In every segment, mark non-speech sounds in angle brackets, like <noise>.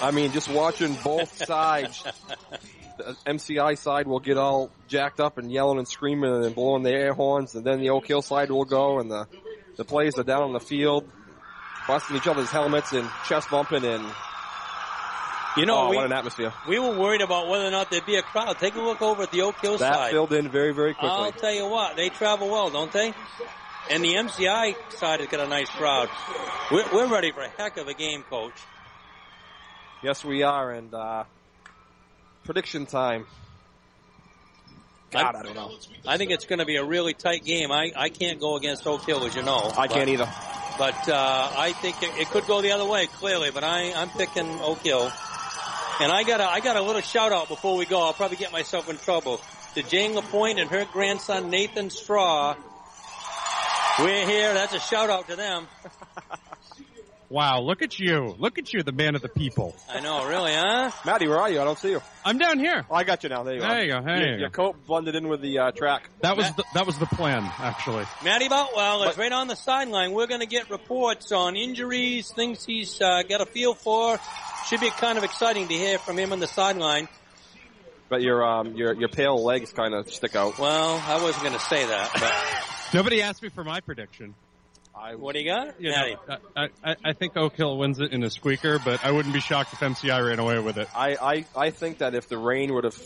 I mean, just watching both <laughs> sides. the MCI side will get all jacked up and yelling and screaming and blowing the air horns, and then the Oak Hill side will go, and the the players are down on the field, busting each other's helmets and chest bumping, and You know, oh, we, what an atmosphere! we were worried about whether or not there'd be a crowd. Take a look over at the Oak Hill That side. filled in very, very quickly. I'll tell you what, they travel well, don't they? And the MCI side has got a nice crowd. We're, we're ready for a heck of a game, Coach. Yes, we are, and uh, prediction time. God, I don't know. I think it's going to be a really tight game. I, I can't go against Oak Hill, as you know. I but- can't either. But uh, I think it, it could go the other way, clearly. But I, I'm picking Oak Hill. And I got a, I got a little shout out before we go. I'll probably get myself in trouble. To Jane LaPointe and her grandson Nathan Straw. We're here. That's a shout out to them. <laughs> Wow, look at you. Look at you, the man of the people. I know, really, huh? Maddie, where are you? I don't see you. I'm down here. Oh, I got you now. There you go. There are. you go, there your, you your coat blended in with the uh, track. That was the, that was the plan, actually. Matty Boutwell is right on the sideline. We're going to get reports on injuries, things he's uh, got a feel for. Should be kind of exciting to hear from him on the sideline. But your um your your pale legs kind of stick out. Well, I wasn't going to say that, but Nobody asked me for my prediction. I what do you got? You know, I, I, I think Oak Hill wins it in a squeaker, but I wouldn't be shocked if MCI ran away with it. I, I, I think that if the rain would have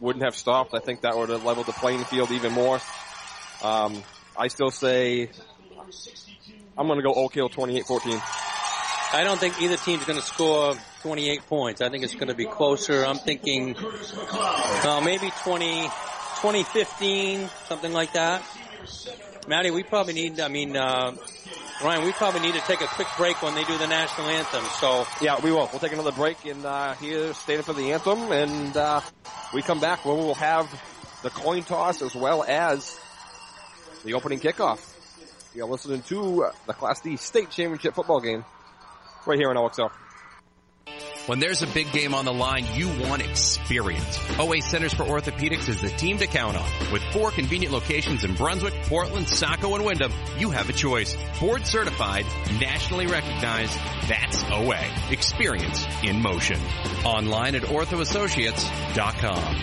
wouldn't have stopped, I think that would have leveled the playing field even more. Um, I still say I'm going to go Oak Hill 28-14. I don't think either team's going to score 28 points. I think it's going to be closer. I'm thinking, well, maybe 20, 2015, something like that. Maddie, we probably need, I mean, uh, Ryan, we probably need to take a quick break when they do the national anthem. So, Yeah, we will. We'll take another break in uh, here, standing for the anthem, and uh, we come back where we will have the coin toss as well as the opening kickoff. You're listening to the Class D state championship football game right here in OXL. When there's a big game on the line, you want experience. OA Centers for Orthopedics is the team to count on. With four convenient locations in Brunswick, Portland, Saco, and Windham, you have a choice. Board certified, nationally recognized, that's OA. Experience in motion. Online at orthoassociates.com.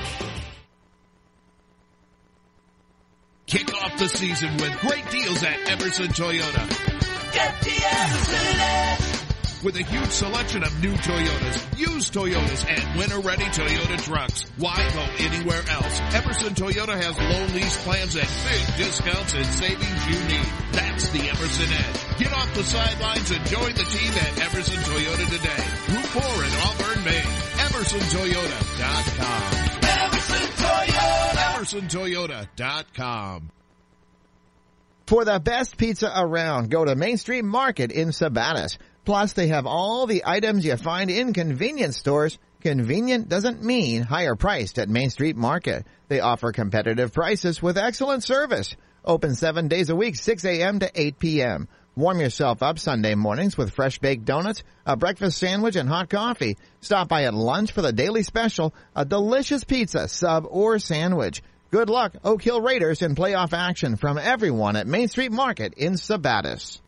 Kick off the season with great deals at Emerson Toyota. Get the Emerson edge. With a huge selection of new Toyotas, used Toyotas, and winter-ready Toyota trucks. Why go anywhere else? Emerson Toyota has low lease plans and big discounts and savings you need. That's the Emerson Edge. Get off the sidelines and join the team at Emerson Toyota today. Route 4 in Auburn, Maine. EmersonToyota.com. Emerson Toyota. EmersonToyota.com. For the best pizza around, go to Main Street Market in Sabattus. Plus, they have all the items you find in convenience stores. Convenient doesn't mean higher priced at Main Street Market. They offer competitive prices with excellent service. Open seven days a week, 6 a.m. to 8 p.m. Warm yourself up Sunday mornings with fresh baked donuts, a breakfast sandwich, and hot coffee. Stop by at lunch for the daily special, a delicious pizza, sub, or sandwich. Good luck, Oak Hill Raiders in playoff action from everyone at Main Street Market in Sabattus.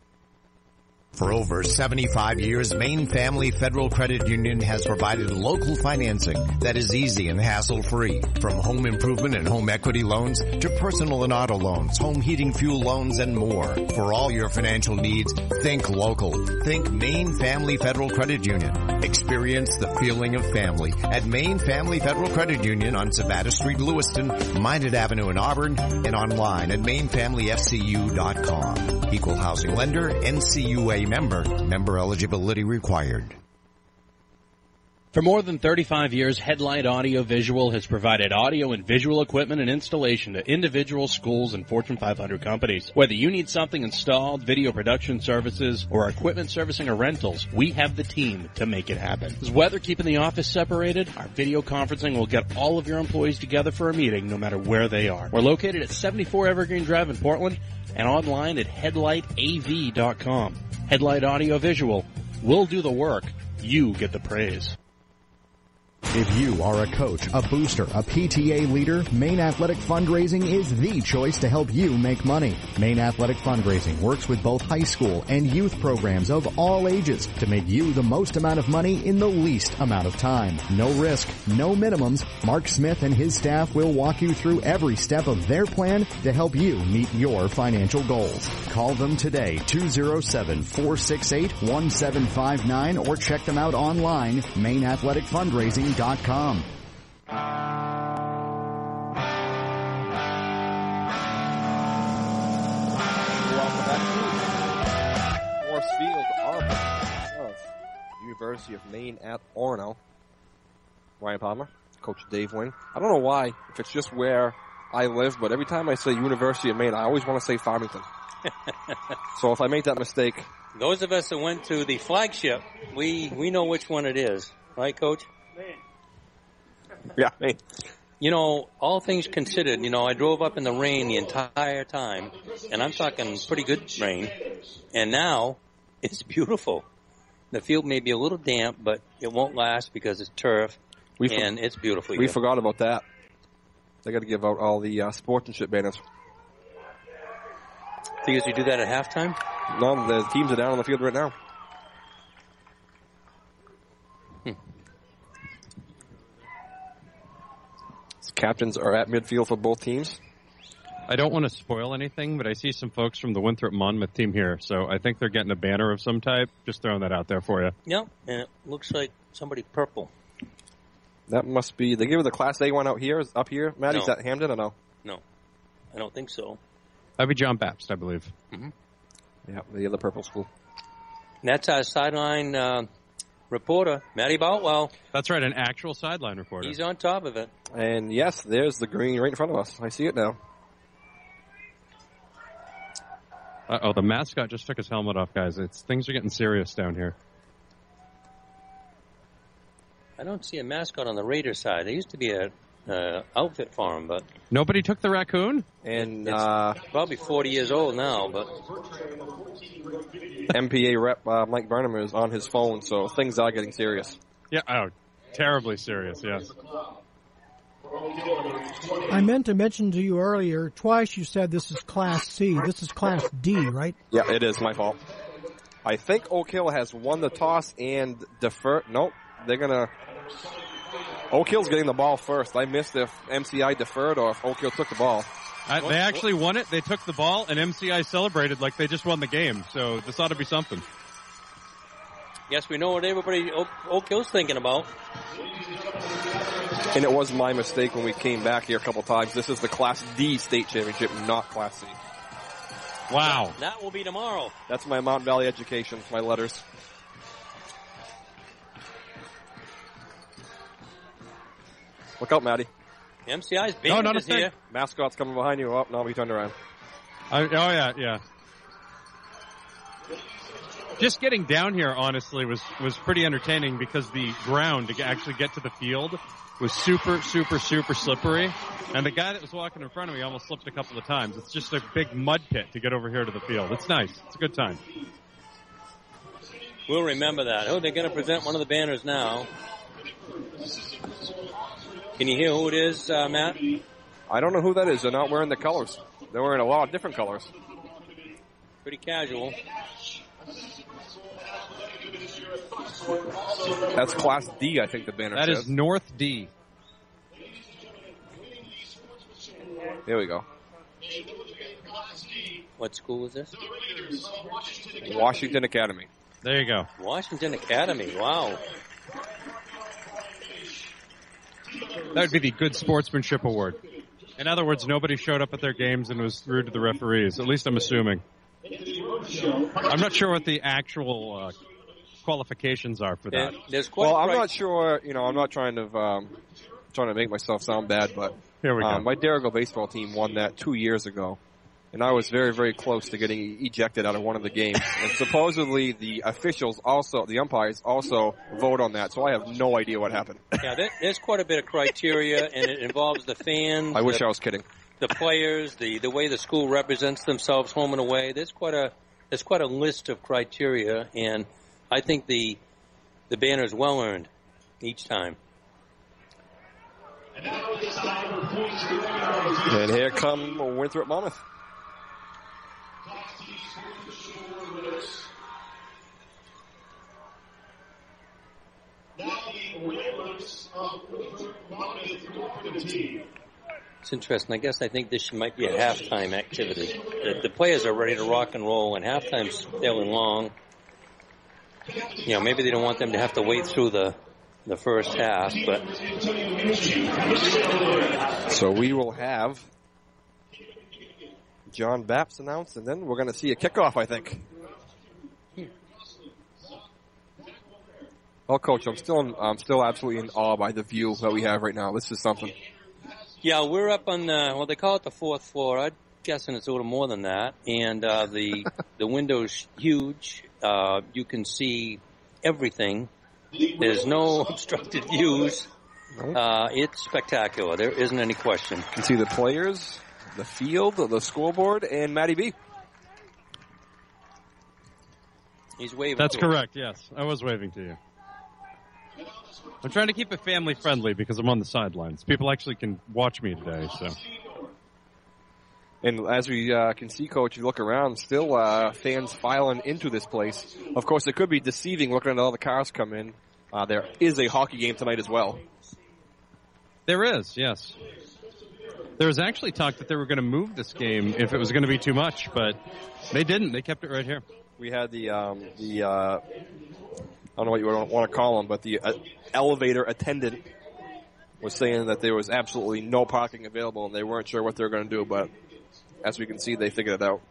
For over 75 years, Maine Family Federal Credit Union has provided local financing that is easy and hassle-free. From home improvement and home equity loans to personal and auto loans, home heating fuel loans, and more. For all your financial needs, think local. Think Maine Family Federal Credit Union. Experience the feeling of family at Maine Family Federal Credit Union on Sabattus Street, Lewiston, Minot Avenue in Auburn, and online at MaineFamilyFCU.com. Equal housing lender, NCUA member, member eligibility required. For more than 35 years, Headlight Audio Visual has provided audio and visual equipment and installation to individual schools and Fortune 500 companies. Whether you need something installed, video production services, or equipment servicing or rentals, we have the team to make it happen. Is weather keeping the office separated? Our video conferencing will get all of your employees together for a meeting no matter where they are. We're located at 74 Evergreen Drive in Portland and online at headlightav.com. Headlight Audio Visual. We'll do the work. You get the praise. If you are a coach, a booster, a PTA leader, Maine Athletic Fundraising is the choice to help you make money. Maine Athletic Fundraising works with both high school and youth programs of all ages to make you the most amount of money in the least amount of time. No risk, no minimums. Mark Smith and his staff will walk you through every step of their plan to help you meet your financial goals. Call them today, 207-468-1759 or check them out online, MaineAthleticFundraising.com. Welcome back to Morse Field of University of Maine at Orono. Ryan Palmer, Coach Dave Wing. I don't know why, if it's just where I live, but every time I say University of Maine, I always want to say Farmington. so if I make that mistake, Those of us that went to the flagship, we, we know which one it is. Right, Coach? <laughs> yeah. You know, all things considered, you know, I drove up in the rain the entire time, and I'm talking pretty good rain. And now, <laughs> it's beautiful. The field may be a little damp, but it won't last because it's turf, We for- and it's beautiful. we forgot about that. They got to give out all the uh, sportsmanship banners. Because you do that at halftime? No, the teams are down on the field right now. Captains are at midfield for both teams. I don't want to spoil anything, but I see some folks from the Winthrop Monmouth team here, so I think they're getting a banner of some type. Just throwing that out there for you. Yep, and it looks like somebody purple. That must be they gave the Class A one out here, up here. Maddie, is No. that Hampden or no? No, I don't think so. That'd be John Bapst, I believe. Yeah, the other purple school. And that's our sideline uh, reporter, Matty Boutwell. That's right, an actual sideline reporter. He's on top of it. And yes, there's the green right in front of us. I see it now. Uh oh, the mascot just took his helmet off, guys. It's things are getting serious down here. I don't see a mascot on the Raider side. There used to be a uh, outfit for him, but Nobody took the raccoon. And it's uh, probably 40 years old now. But MPA rep uh, Mike Burnham is on his phone, so things are getting serious. Yeah, oh, terribly serious. Yes. I meant to mention to you earlier, twice you said this is Class C. This is Class D, right? Yeah, it is my fault. I think Oak Hill has won the toss and defer. Nope, they're gonna. Oak Hill's getting the ball first. I missed if MCI deferred or if Oak Hill took the ball. I, they actually won it. They took the ball, and MCI celebrated like they just won the game. So this ought to be something. yes, we know what everybody Oak, Oak Hill's thinking about. And it was my mistake when we came back here a couple times. This is the Class D state championship, not Class C. Wow. That will be tomorrow. That's my Mountain Valley education, my letters. Look out, Maddie. MCI's No, not is thing. here. Mascot's coming behind you. Oh, no, he turned around. I, oh yeah, yeah. Just getting down here, honestly, was was pretty entertaining because the ground to actually get to the field was super, super, super slippery, and the guy that was walking in front of me almost slipped a couple of times. It's just a big mud pit to get over here to the field. It's nice. It's a good time. We'll remember that. Oh, they're going to present one of the banners now. Can you hear who it is, uh, Matt? I don't know who that is. They're not wearing the colors. They're wearing a lot of different colors. Pretty casual. That's Class D, I think the banner That says. is North D. There we go. What school is this? Washington Academy. There you go. Washington Academy. Wow. That would be the Good Sportsmanship Award. In other words, nobody showed up at their games and was rude to the referees. At least I'm assuming. I'm not sure what the actual uh, qualifications are for that. There- there's quite Well, I'm cri- not sure. You know, I'm not trying to um, trying to make myself sound bad, but Here we go. um, my Dirigo baseball team won that two years ago, and I was very, very close to getting ejected out of one of the games. and supposedly, the officials also, the umpires also vote on that. So I have no idea what happened. <laughs> Yeah, there, there's quite a bit of criteria, and it involves the fans. I wish the, I was kidding. the players, the the way the school represents themselves home and away. There's quite a there's quite a list of criteria, and I think the the banner is well earned each time. And here come Winthrop Monmouth. It's interesting. I guess I think this might be a halftime activity. The, the players are ready to rock and roll, and halftime's fairly long. You know, maybe they don't want them to have to wait through the the first half, but So we will have John Bapst announced, and then we're going to see a kickoff, I think. Well, coach, I'm still in, I'm still absolutely in awe by the view that we have right now. This is something. Yeah, we're up on the well, they call it the fourth floor. I'm guessing it's a little more than that. And uh, the <laughs> the window's huge. Uh, you can see everything. There's no <laughs> obstructed views. Uh, it's spectacular. There isn't any question. You can see the players, the field, the scoreboard, and Matty B. He's waving. That's to us. correct. Yes, I was waving to you. I'm trying to keep it family friendly because I'm on the sidelines. People actually can watch me today, so. And as we uh, can see, coach, you look around, still uh, fans filing into this place. Of course, it could be deceiving looking at all the cars come in. Uh, there is a hockey game tonight as well. There is, yes. There was actually talk that they were going to move this game if it was going to be too much, but they didn't. They kept it right here. We had the um, the uh, don't know what you want to call them, but the uh, elevator attendant was saying that there was absolutely no parking available, and they weren't sure what they were going to do. But as we can see, they figured it out.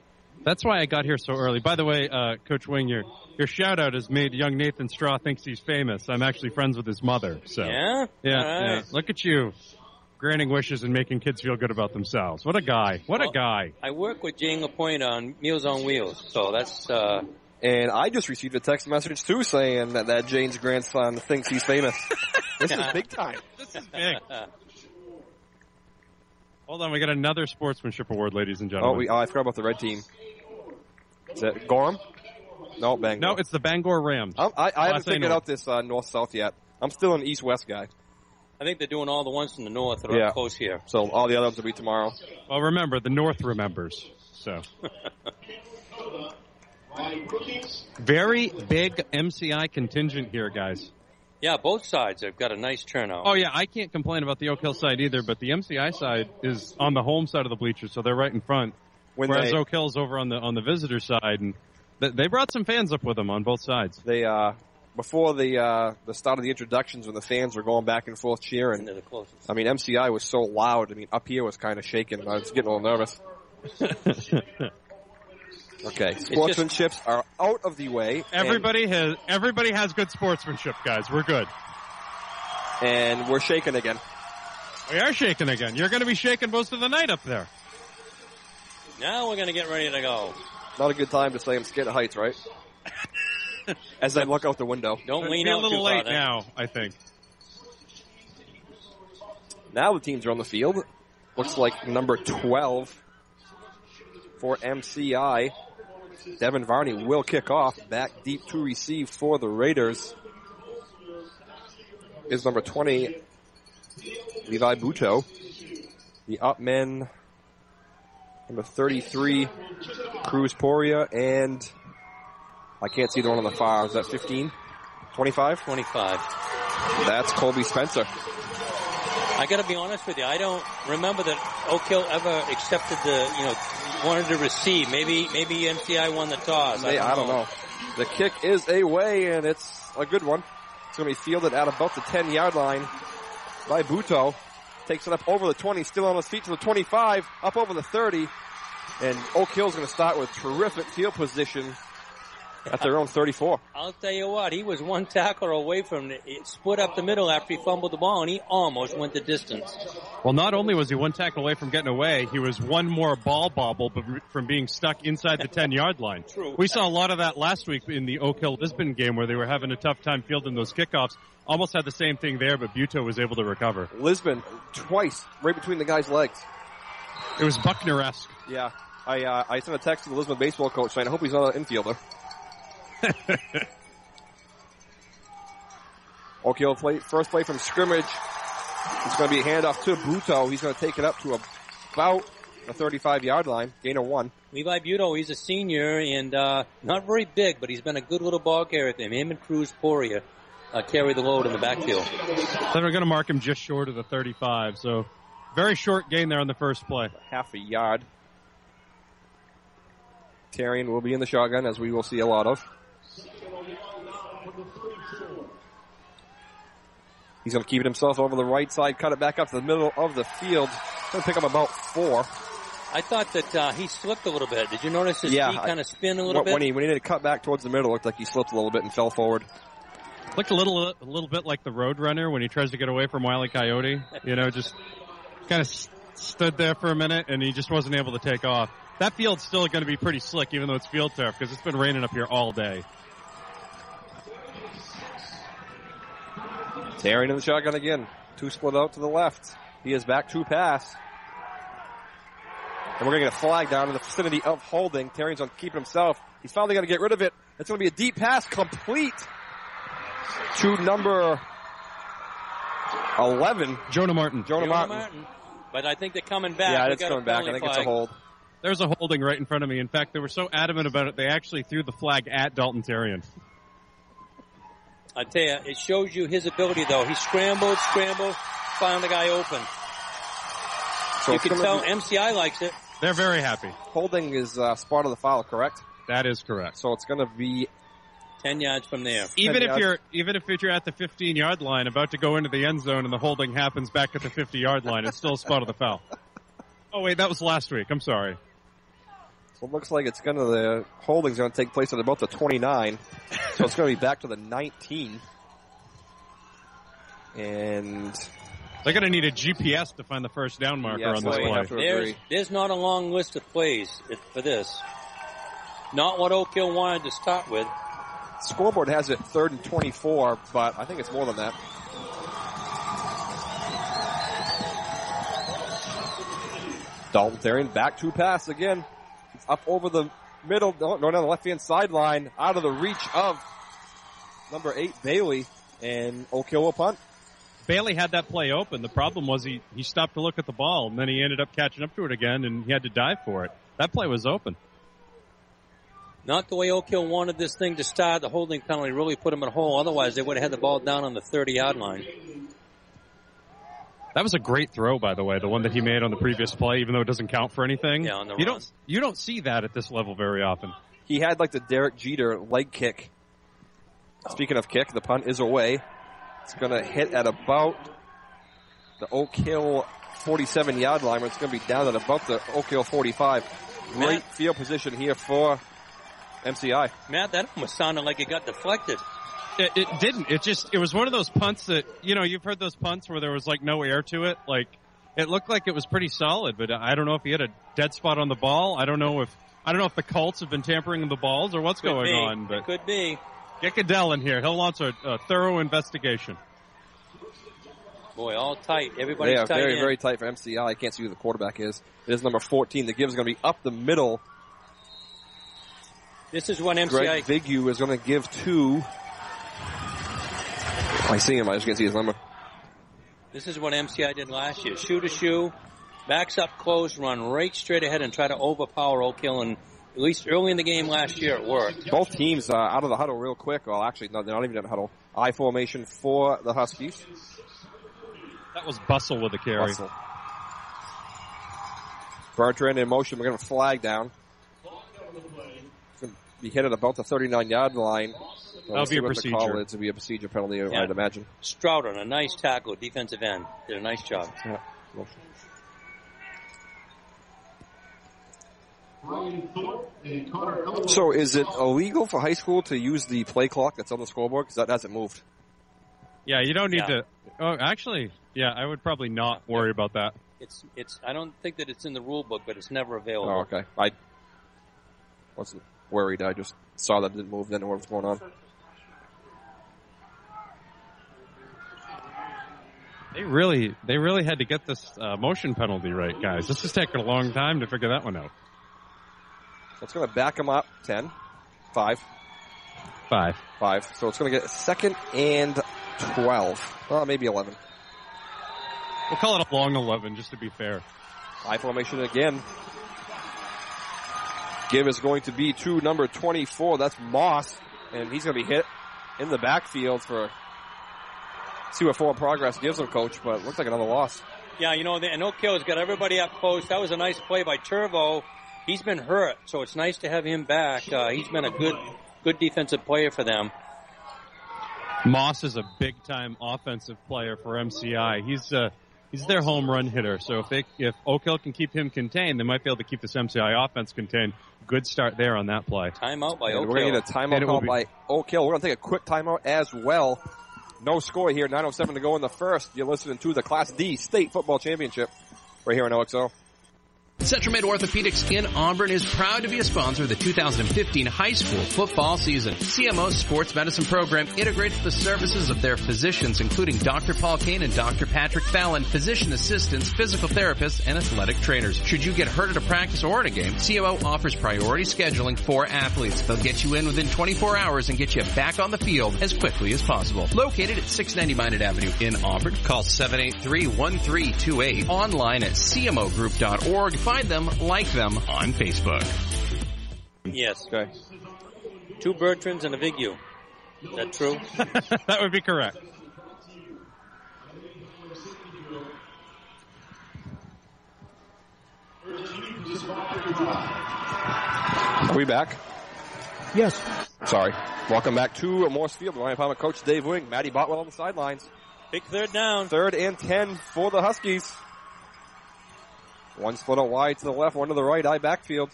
That's why I got here so early. By the way, uh, Coach Wing, your your shout out has made young Nathan Straw thinks he's famous. I'm actually friends with his mother. So Yeah? yeah, All right. yeah. Look at you, granting wishes and making kids feel good about themselves. What a guy! What a guy! I work with Jane Lapointe on Meals on Wheels, so that's uh, And I just received a text message too saying that, that Jane's grandson thinks he's famous. <laughs> this is big time. <laughs> This is big. Hold on, we got another sportsmanship award, ladies and gentlemen. Oh, gentlemen. we, oh, I forgot about the red team. Is that Gorham? No, Bangor. no, it's the Bangor Rams. I'm, I, I haven't figured North. out this uh, north-south yet. I'm still an east-west guy. I think they're doing all the ones from the north that are Yeah. close here. So all the other ones will be tomorrow. Well, remember the North remembers. So <laughs> very big MCI contingent here, guys. Yeah, both sides have got a nice turnout. Oh yeah, I can't complain about the Oak Hill side either, but the MCI side is on the home side of the bleachers, so they're right in front. When Whereas they- Oak Hill's over on the on the visitor side, and th- they brought some fans up with them on both sides. They uh, before the uh, the start of the introductions, when the fans were going back and forth cheering. They're the closest. I mean, MCI was so loud. I mean, up here was kind of shaking. I was getting a little nervous. <laughs> Okay, sportsmanships are out of the way. Everybody has everybody has good sportsmanship, guys. We're good. and we're shaking again. We are shaking again. You're going to be shaking most of the night up there. Now we're going to get ready to go. Not a good time to say I'm scared of heights, right? <laughs> As I look out the window. Don't It'd lean be a out little too late far. now, I think. Now the teams are on the field. Looks like number 12 for MCI. Devin Varney will kick off. Back deep to receive for the Raiders is number 20, Levi Buto. The up men, number 33, Cruz Poria, and I can't see the one on the far. Is that 15? 25? 25. That's Colby Spencer. I got to be honest with you. I don't remember that Oak Hill ever accepted the, you know, wanted to receive. Maybe, maybe MCI won the toss. They- I don't know. The kick is away, and it's a good one. It's going to be fielded at about the 10 yard line by Buto. Takes it up over the 20, still on his feet to the 25, up over the 30. And Oak Hill's going to start with terrific field position at their own 34. I'll tell you what, he was one tackle away from it split up the middle after he fumbled the ball, and he almost went the distance. Well, not only was he one tackle away from getting away, he was one more ball bobble from being stuck inside the 10 yard line. <laughs> True. We saw a lot of that last week in the Oak Hill Lisbon game where they were having a tough time fielding those kickoffs. Almost had the same thing there, but Buto was able to recover. Lisbon twice right between the guy's legs. It was Buckner-esque. Yeah. I uh, I sent a text to the Lisbon baseball coach saying I hope he's not an infielder. <laughs> Okay, he'll play first play from scrimmage. It's going to be a handoff to Buto. He's going to take it up to about the 35 yard line, gain of one. Levi Buto, he's a senior and uh, not very big, but he's been a good little ball carrier for him. Him and Cruz Poria uh, carry the load in the backfield. Then we're going to mark him just short of the 35, so very short gain there on the first play. Half a yard. Tarian will be in the shotgun, as we will see a lot of. He's going to keep it himself over the right side, cut it back up to the middle of the field. Going to pick up about four. I thought that uh, he slipped a little bit. Did you notice his Yeah, feet kind of spin a little when, when bit? he when he did a cut back towards the middle, it looked like he slipped a little bit and fell forward. Looked a little, a little bit like the Roadrunner when he tries to get away from Wiley Coyote. You know, just kind of stood there for a minute and he just wasn't able to take off. That field's still going to be pretty slick, even though it's field turf, because it's been raining up here all day. Tarian in the shotgun again. Two split out to the left. He is back to pass. And we're going to get a flag down in the vicinity of holding. Tarian's going to keep himself. He's finally going to get rid of it. It's going to be a deep pass, complete to number 11. Jonah Martin. Jonah, Jonah Martin. Martin. But I think they're coming back. Yeah, We it's got a coming back. I penalty think it's a hold. There's a holding right in front of me. In fact, they were so adamant about it, they actually threw the flag at Dalton Terrian. I tell you, it shows you his ability though. He scrambled, scrambled, found the guy open. So you can tell be- MCI likes it. They're very happy. Holding is uh, spot of the foul, correct? That is correct. So it's going to be Ten yards from there. Even if yards. you're even if you're at the 15 yard line, about to go into the end zone, and the holding happens back at the 50 yard line, it's still a spot of the foul. <laughs> Oh wait, that was last week. I'm sorry. So it looks like it's going to the holding's going to take place at about the 29. so it's going to be back to the 19. And They're going to need a GPS to find the first down marker Yes, on this they would play. There's, there's not a long list of plays for this. Not what Oak Hill wanted to start with. Scoreboard has it third and 24, but I think it's more than that. Dalton Therian back to pass again. It's up over the middle, going down the left hand sideline, out of the reach of number eight Bailey, and Oak Hill will punt. Bailey had that play open. The problem was he he stopped to look at the ball, and then he ended up catching up to it again, and he had to dive for it. That play was open. Not the way Oak Hill wanted this thing to start. The holding penalty really put him in a hole. Otherwise, they would have had the ball down on the 30 yard line. That was a great throw, by the way, the one that he made on the previous play, even though it doesn't count for anything. Yeah, on the you run. don't you don't see that at this level very often. He had like the Derek Jeter leg kick. Speaking of kick, the punt is away. It's going to hit at about the Oak Hill 47 yard line, where it's going to be down at about the Oak Hill 45. Great Matt? field position here for MCI. Matt, that almost sounded like it got deflected. It, it didn't. It just it was one of those punts that you know you've heard those punts where there was like no air to it. Like it looked like it was pretty solid, but I don't know if he had a dead spot on the ball. I don't know if I don't know if the Colts have been tampering with the balls or what's Could going be. on. It But could be. get Goodell in here. He'll launch a, a thorough investigation. Boy, all tight. They Everybody's are tight very, in. very tight for MCI. I can't see who the quarterback is. It is number 14. The give is going to be up the middle. This is what MCI. Greg Vigu is going to give to. I see him. I just can't see his number. This is what MCI did last year. Shoot a shoe, backs up close, run right straight ahead and try to overpower Oak Hill. And at least early in the game last year, it worked. Both teams uh, out of the huddle real quick. Well, actually, no, they're not even in the huddle. I formation for the Huskies. That was Bustle with the carry. Russell. Bertrand in motion. We're going to flag down. It's going to be hit at about the 39 yard line. So That'll we'll be see a what the call procedure. is. It'll be a procedure penalty, Yeah. I'd imagine. Stroughton, a nice tackle, defensive end. Did a nice job. Yeah. So is it illegal for high school to use the play clock that's on the scoreboard? Because that hasn't moved. Yeah, you don't need Yeah. to. Oh, actually, yeah, I would probably not worry about that. It's it's. I don't think that it's in the rule book, but it's never available. Oh, okay. I wasn't worried. I just saw that it didn't move. Didn't know what was going on. They really, they really had to get this uh, motion penalty right, guys. This is taking a long time to figure that one out. It's going to back them up. 10, 5, Five. 5. So it's going to get second and 12. Well, maybe 11. We'll call it a long eleven, just to be fair. High formation again. Give is going to be to number 24. That's Moss. And he's going to be hit in the backfield for see what forward progress gives them, coach, but looks like another loss. Yeah, you know, the- and Oak Hill's got everybody up close. That was a nice play by Turvo. He's been hurt, so it's nice to have him back. Uh, he's been a good, good defensive player for them. Moss is a big time offensive player for MCI. He's uh, he's their home run hitter. So if they if Oak Hill can keep him contained, they might be able to keep this MCI offense contained. Good start there on that play. Timeout by And Oak we're going to Hill. get a timeout And it will call be- by Oak Hill. We're going to take a quick timeout as well. No score here. 9.07 to go in the first. You're listening to the Class D State Football Championship right here on OXO. Central Mid Orthopedics in Auburn is proud to be a sponsor of the 2015 high school football season. CMO's sports medicine program integrates the services of their physicians, including Dr. Paul Kane and Dr. Patrick Fallon, physician assistants, physical therapists, and athletic trainers. Should you get hurt at a practice or at a game, CMO offers priority scheduling for athletes. They'll get you in within 24 hours and get you back on the field as quickly as possible. Located at 690 Minot Avenue in Auburn, call 783-1328. Online at cmogroup.org. Find them, like them on Facebook. Yes. Okay. Two Bertrands and a Vigu. Is that true? <laughs> that would be correct. Are we back? Yes. Sorry. Welcome back to Morse Field. Ryan Palmer, Coach Dave Wing, Matty Boutwell on the sidelines. Big third down. Third and 10 for the Huskies. One split out wide to the left, one to the right, eye backfield.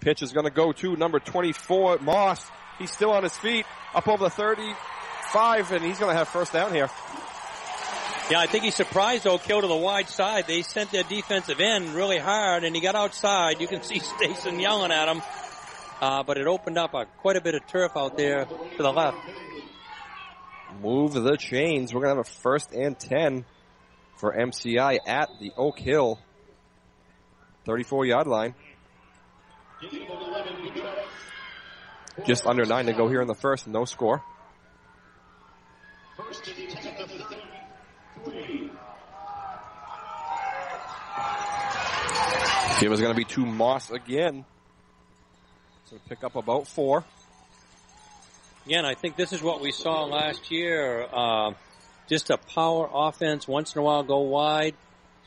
Pitch is going to go to number 24, Moss. He's still on his feet, up over the 35, and he's going to have first down here. Yeah, I think he surprised Oak Hill to the wide side. They sent their defensive end really hard, and he got outside. You can <laughs> see Stason yelling at him. Uh, but it opened up a, quite a bit of turf out there to the left. Move the chains. We're going to have a first and 10 for MCI at the Oak Hill 34 yard line. Just under nine to go here in the first, no score. Give is going to be to Moss again. So pick up about four. Again, I think this is what we saw last year. Uh, just a power offense. Once in a while, go wide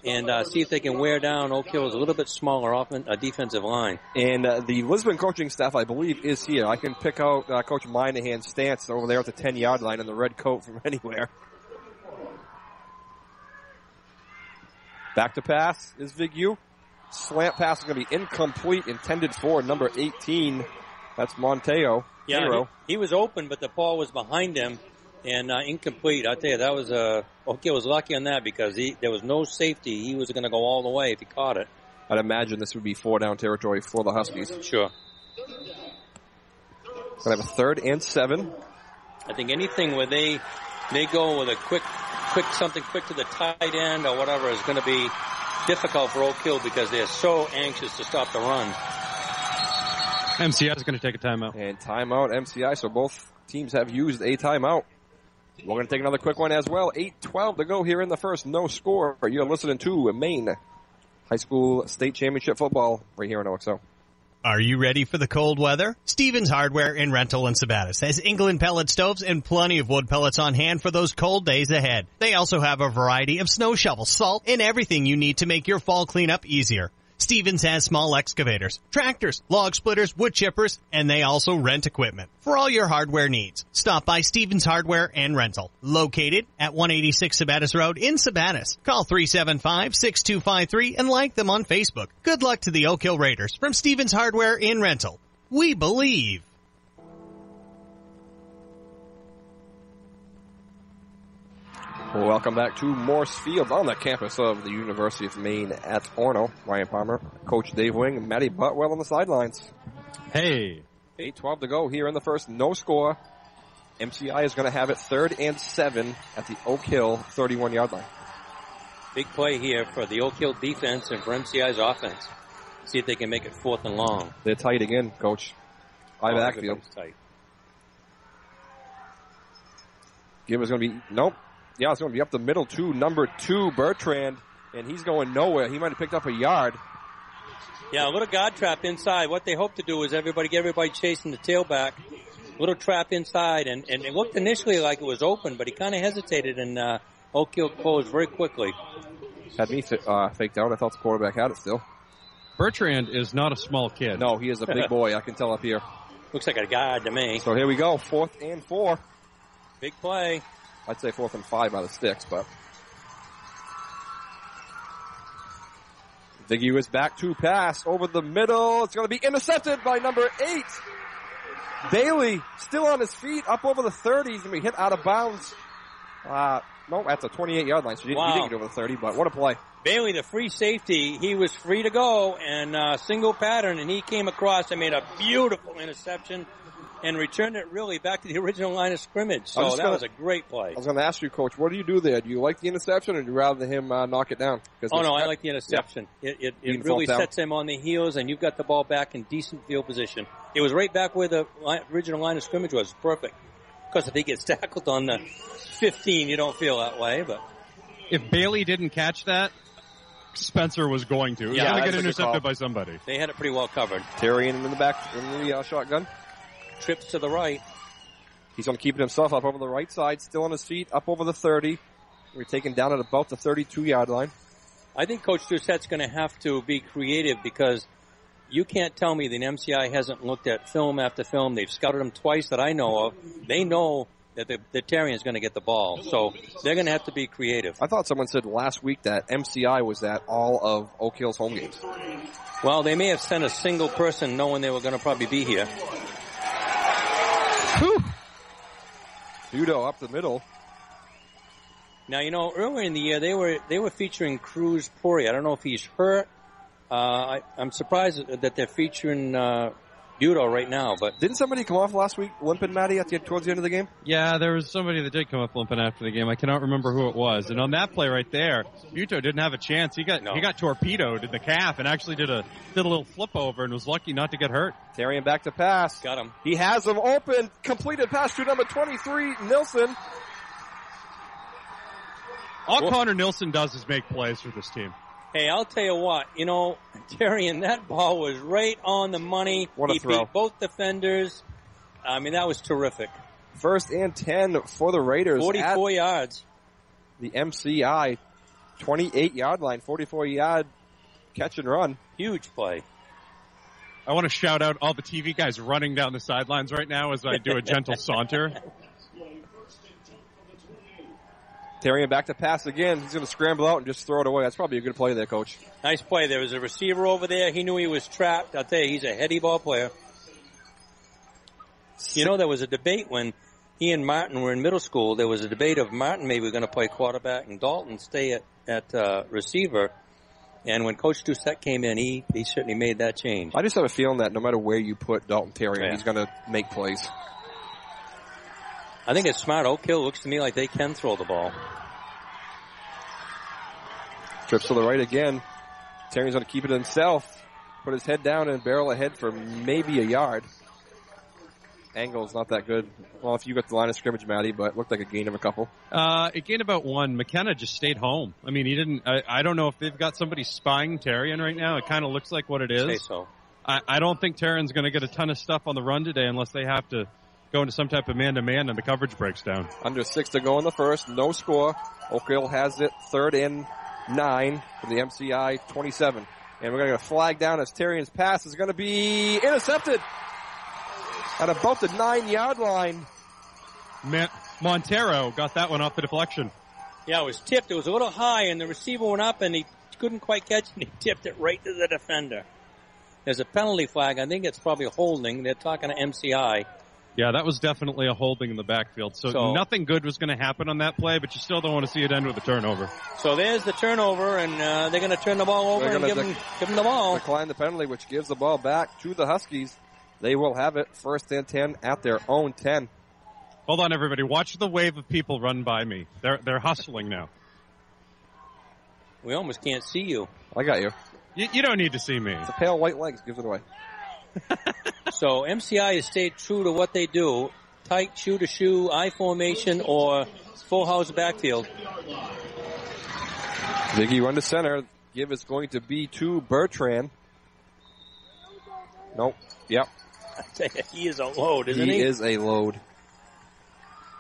and uh, see if they can wear down Oak Hill's a little bit smaller offen- uh, defensive line. And uh, the Lisbon coaching staff, I believe, is here. I can pick out uh, Coach Minahan's stance over there at the 10 yard line in the red coat from <laughs> anywhere. Back to pass is Vigu. Slant pass is going to be incomplete, intended for number 18. That's Monteo. Yeah, he, he was open, but the ball was behind him and uh, incomplete. I tell you, that was uh, Oak Hill was lucky on that because he, there was no safety. He was going to go all the way if he caught it. I'd imagine this would be four down territory for the Huskies. Sure. Gonna have a third and seven. I think anything where they they go with a quick, quick something quick to the tight end or whatever is going to be difficult for Oak Hill because they're so anxious to stop the run. MCI is going to take a timeout. And timeout MCI, so both teams have used a timeout. We're going to take another quick one as well. 8-12 to go here in the first. No score. You're listening to Maine High School State Championship Football right here in OXO. Are you ready for the cold weather? Stevens Hardware in Rental and Sabattus has England pellet stoves and plenty of wood pellets on hand for those cold days ahead. They also have a variety of snow shovels, salt, and everything you need to make your fall cleanup easier. Stevens has small excavators, tractors, log splitters, wood chippers, and they also rent equipment for all your hardware needs. Stop by Stevens Hardware and Rental, located at 186 Sabattus Road in Sabattus. Call 375-6253 and like them on Facebook. Good luck to the Oak Hill Raiders from Stevens Hardware and Rental. We believe. Welcome back to Morse Field on the campus of the University of Maine at Orono. Ryan Palmer, Coach Dave Wing, Matty Boutwell on the sidelines. Hey. 8-12 to go here in the first. No score. MCI is going to have it third and seven at the Oak Hill 31 yard line. Big play here for the Oak Hill defense and for MCI's offense. See if they can make it fourth and long. They're tight again, coach. High Oh, backfield. everybody's tight. Give is going to be, nope. Yeah, it's going to be up the middle to number two, Bertrand, and he's going nowhere. He might have picked up a yard. Yeah, a little guard trap inside. What they hope to do is everybody get everybody chasing the tailback. Little trap inside, and, and it looked initially like it was open, but he kind of hesitated, and uh, Oak Hill closed very quickly. Had me uh, faked out. I thought the quarterback had it still. Bertrand is not a small kid. No, he is a big <laughs> boy. I can tell up here. Looks like a guy to me. So here we go. Fourth and four. Big play. I'd say fourth and five by the sticks, but. Viggy was back to pass over the middle. It's going to be intercepted by number eight. Bailey still on his feet, up over the 30. He's going to be hit out of bounds. Uh, no, at the 28 yard line. So he didn't, he didn't get over the 30, but what a play. Bailey, the free safety, he was free to go and uh, single pattern, and he came across and made a beautiful interception and returned it really back to the <laughs> original line of scrimmage. So that gonna- was a great play. I was going to ask you, coach, what do you do there? Do you like the interception or do you rather him uh, knock it down? 'Cause Oh no, I like the interception. It, it, it can fall really down. sets him on the heels, and you've got the ball back in decent field position. It was right back where the line, original line of scrimmage was. Perfect. Because if he gets <laughs> tackled on the 15, you don't feel that way. But If Bailey didn't catch that, Spencer was going to. He was Yeah, going to get intercepted by somebody. they had it pretty well covered. Terry in, in the back in the uh, shotgun. Trips to the right. He's going to keep it himself up over the right side, still on his feet, up over the 30. We're taken down at about the 32 yard line. I think Coach Doucette's going to have to be creative because you can't tell me that MCI hasn't looked at film after film. They've scouted him twice that I know of. They know that the, the Terrian is going to get the ball, so they're going to have to be creative. I thought someone said last week that MCI was at all of Oak Hill's home games. Well, they may have sent a single person knowing they were going to probably be here. Udo up the middle. Now you know earlier in the year they were they were featuring Cruz Puri. I don't know if he's hurt. Uh, I, I'm surprised that they're featuring uh, Udo right now, but Didn't somebody come off last week limping, Maddie, at the, towards the end of the game? Yeah, there was somebody that did come up limping after the game. I cannot remember who it was. And on that play right there, Muto didn't have a chance. He got no. he got torpedoed in the calf and actually did a did a little flip over and was lucky not to get hurt. Terry back to pass. Got him. He has him open. Completed pass to number 23, Nilsson. All Connor Nilsson does is make plays for this team. Hey, I'll tell you what, you know, <laughs> Terry, and that ball was right on the money. What a he throw. beat both defenders. I mean, that was terrific. First and 10 for the Raiders. 44 at yards. The MCI 28 yard line, 44 yard catch and run. Huge play. I want to shout out all the TV guys running down the sidelines right now as I do a gentle saunter. <laughs> Terry back to pass again. He's going to scramble out and just throw it away. That's probably a good play there, coach. Nice play. There was a receiver over there. He knew he was trapped. I'll tell you, he's a heady ball player. You know, there was a debate when he and Martin were in middle school. There was a debate of Martin maybe going to play quarterback and Dalton stay at, at uh, receiver. And when Coach Doucette came in, he, he certainly made that change. I just have a feeling that no matter where you put Dalton Terry, Yeah. he's going to make plays. I think it's smart. Oak Hill looks to me like they can throw the ball. Trips to the right again. Terry's going to keep it himself. Put his head down and barrel ahead for maybe a yard. Angle's not that good. Well, if you got the line of scrimmage, Maddie, but looked like a gain of a couple. Uh, it gained about one. McKenna just stayed home. I mean, he didn't. I, I don't know if they've got somebody spying Terrian right now. It kind of looks like what it is. So. I, I don't think Terrian's going to get a ton of stuff on the run today unless they have to go into some type of man-to-man and the coverage breaks down. Under six to go in the first, no score. Oak Hill has it, third in 9 for the MCI 27. And we're going to flag down as Terrian's pass is going to be intercepted at about the nine yard line. Man- Montero got that one off the deflection. Yeah, it was tipped. It was a little high, and the receiver went up, and he couldn't quite catch it, and <laughs> he tipped it right to the defender. There's a penalty flag. I think it's probably holding. They're talking to MCI. Yeah, that was definitely a holding in the backfield. So, So- nothing good was going to happen on that play, but you still don't want to see it end with a turnover. So there's the turnover, and uh, they're going to turn the ball over and give him, dec- give him the ball. Decline the penalty, which gives the ball back to the Huskies. They will have it first and 10 at their own 10. Hold on, everybody. Watch the wave of people run by me. They're they're hustling now. We almost can't see you. I got you. You, you don't need to see me. The pale white legs gives it away. <laughs> So MCI has stayed true to what they do. Tight shoe to shoe, I formation, or full house backfield. Ziggy run to center. Give is going to be to Bertrand. Nope. Yep. <laughs> he is a load, isn't he? he is a load.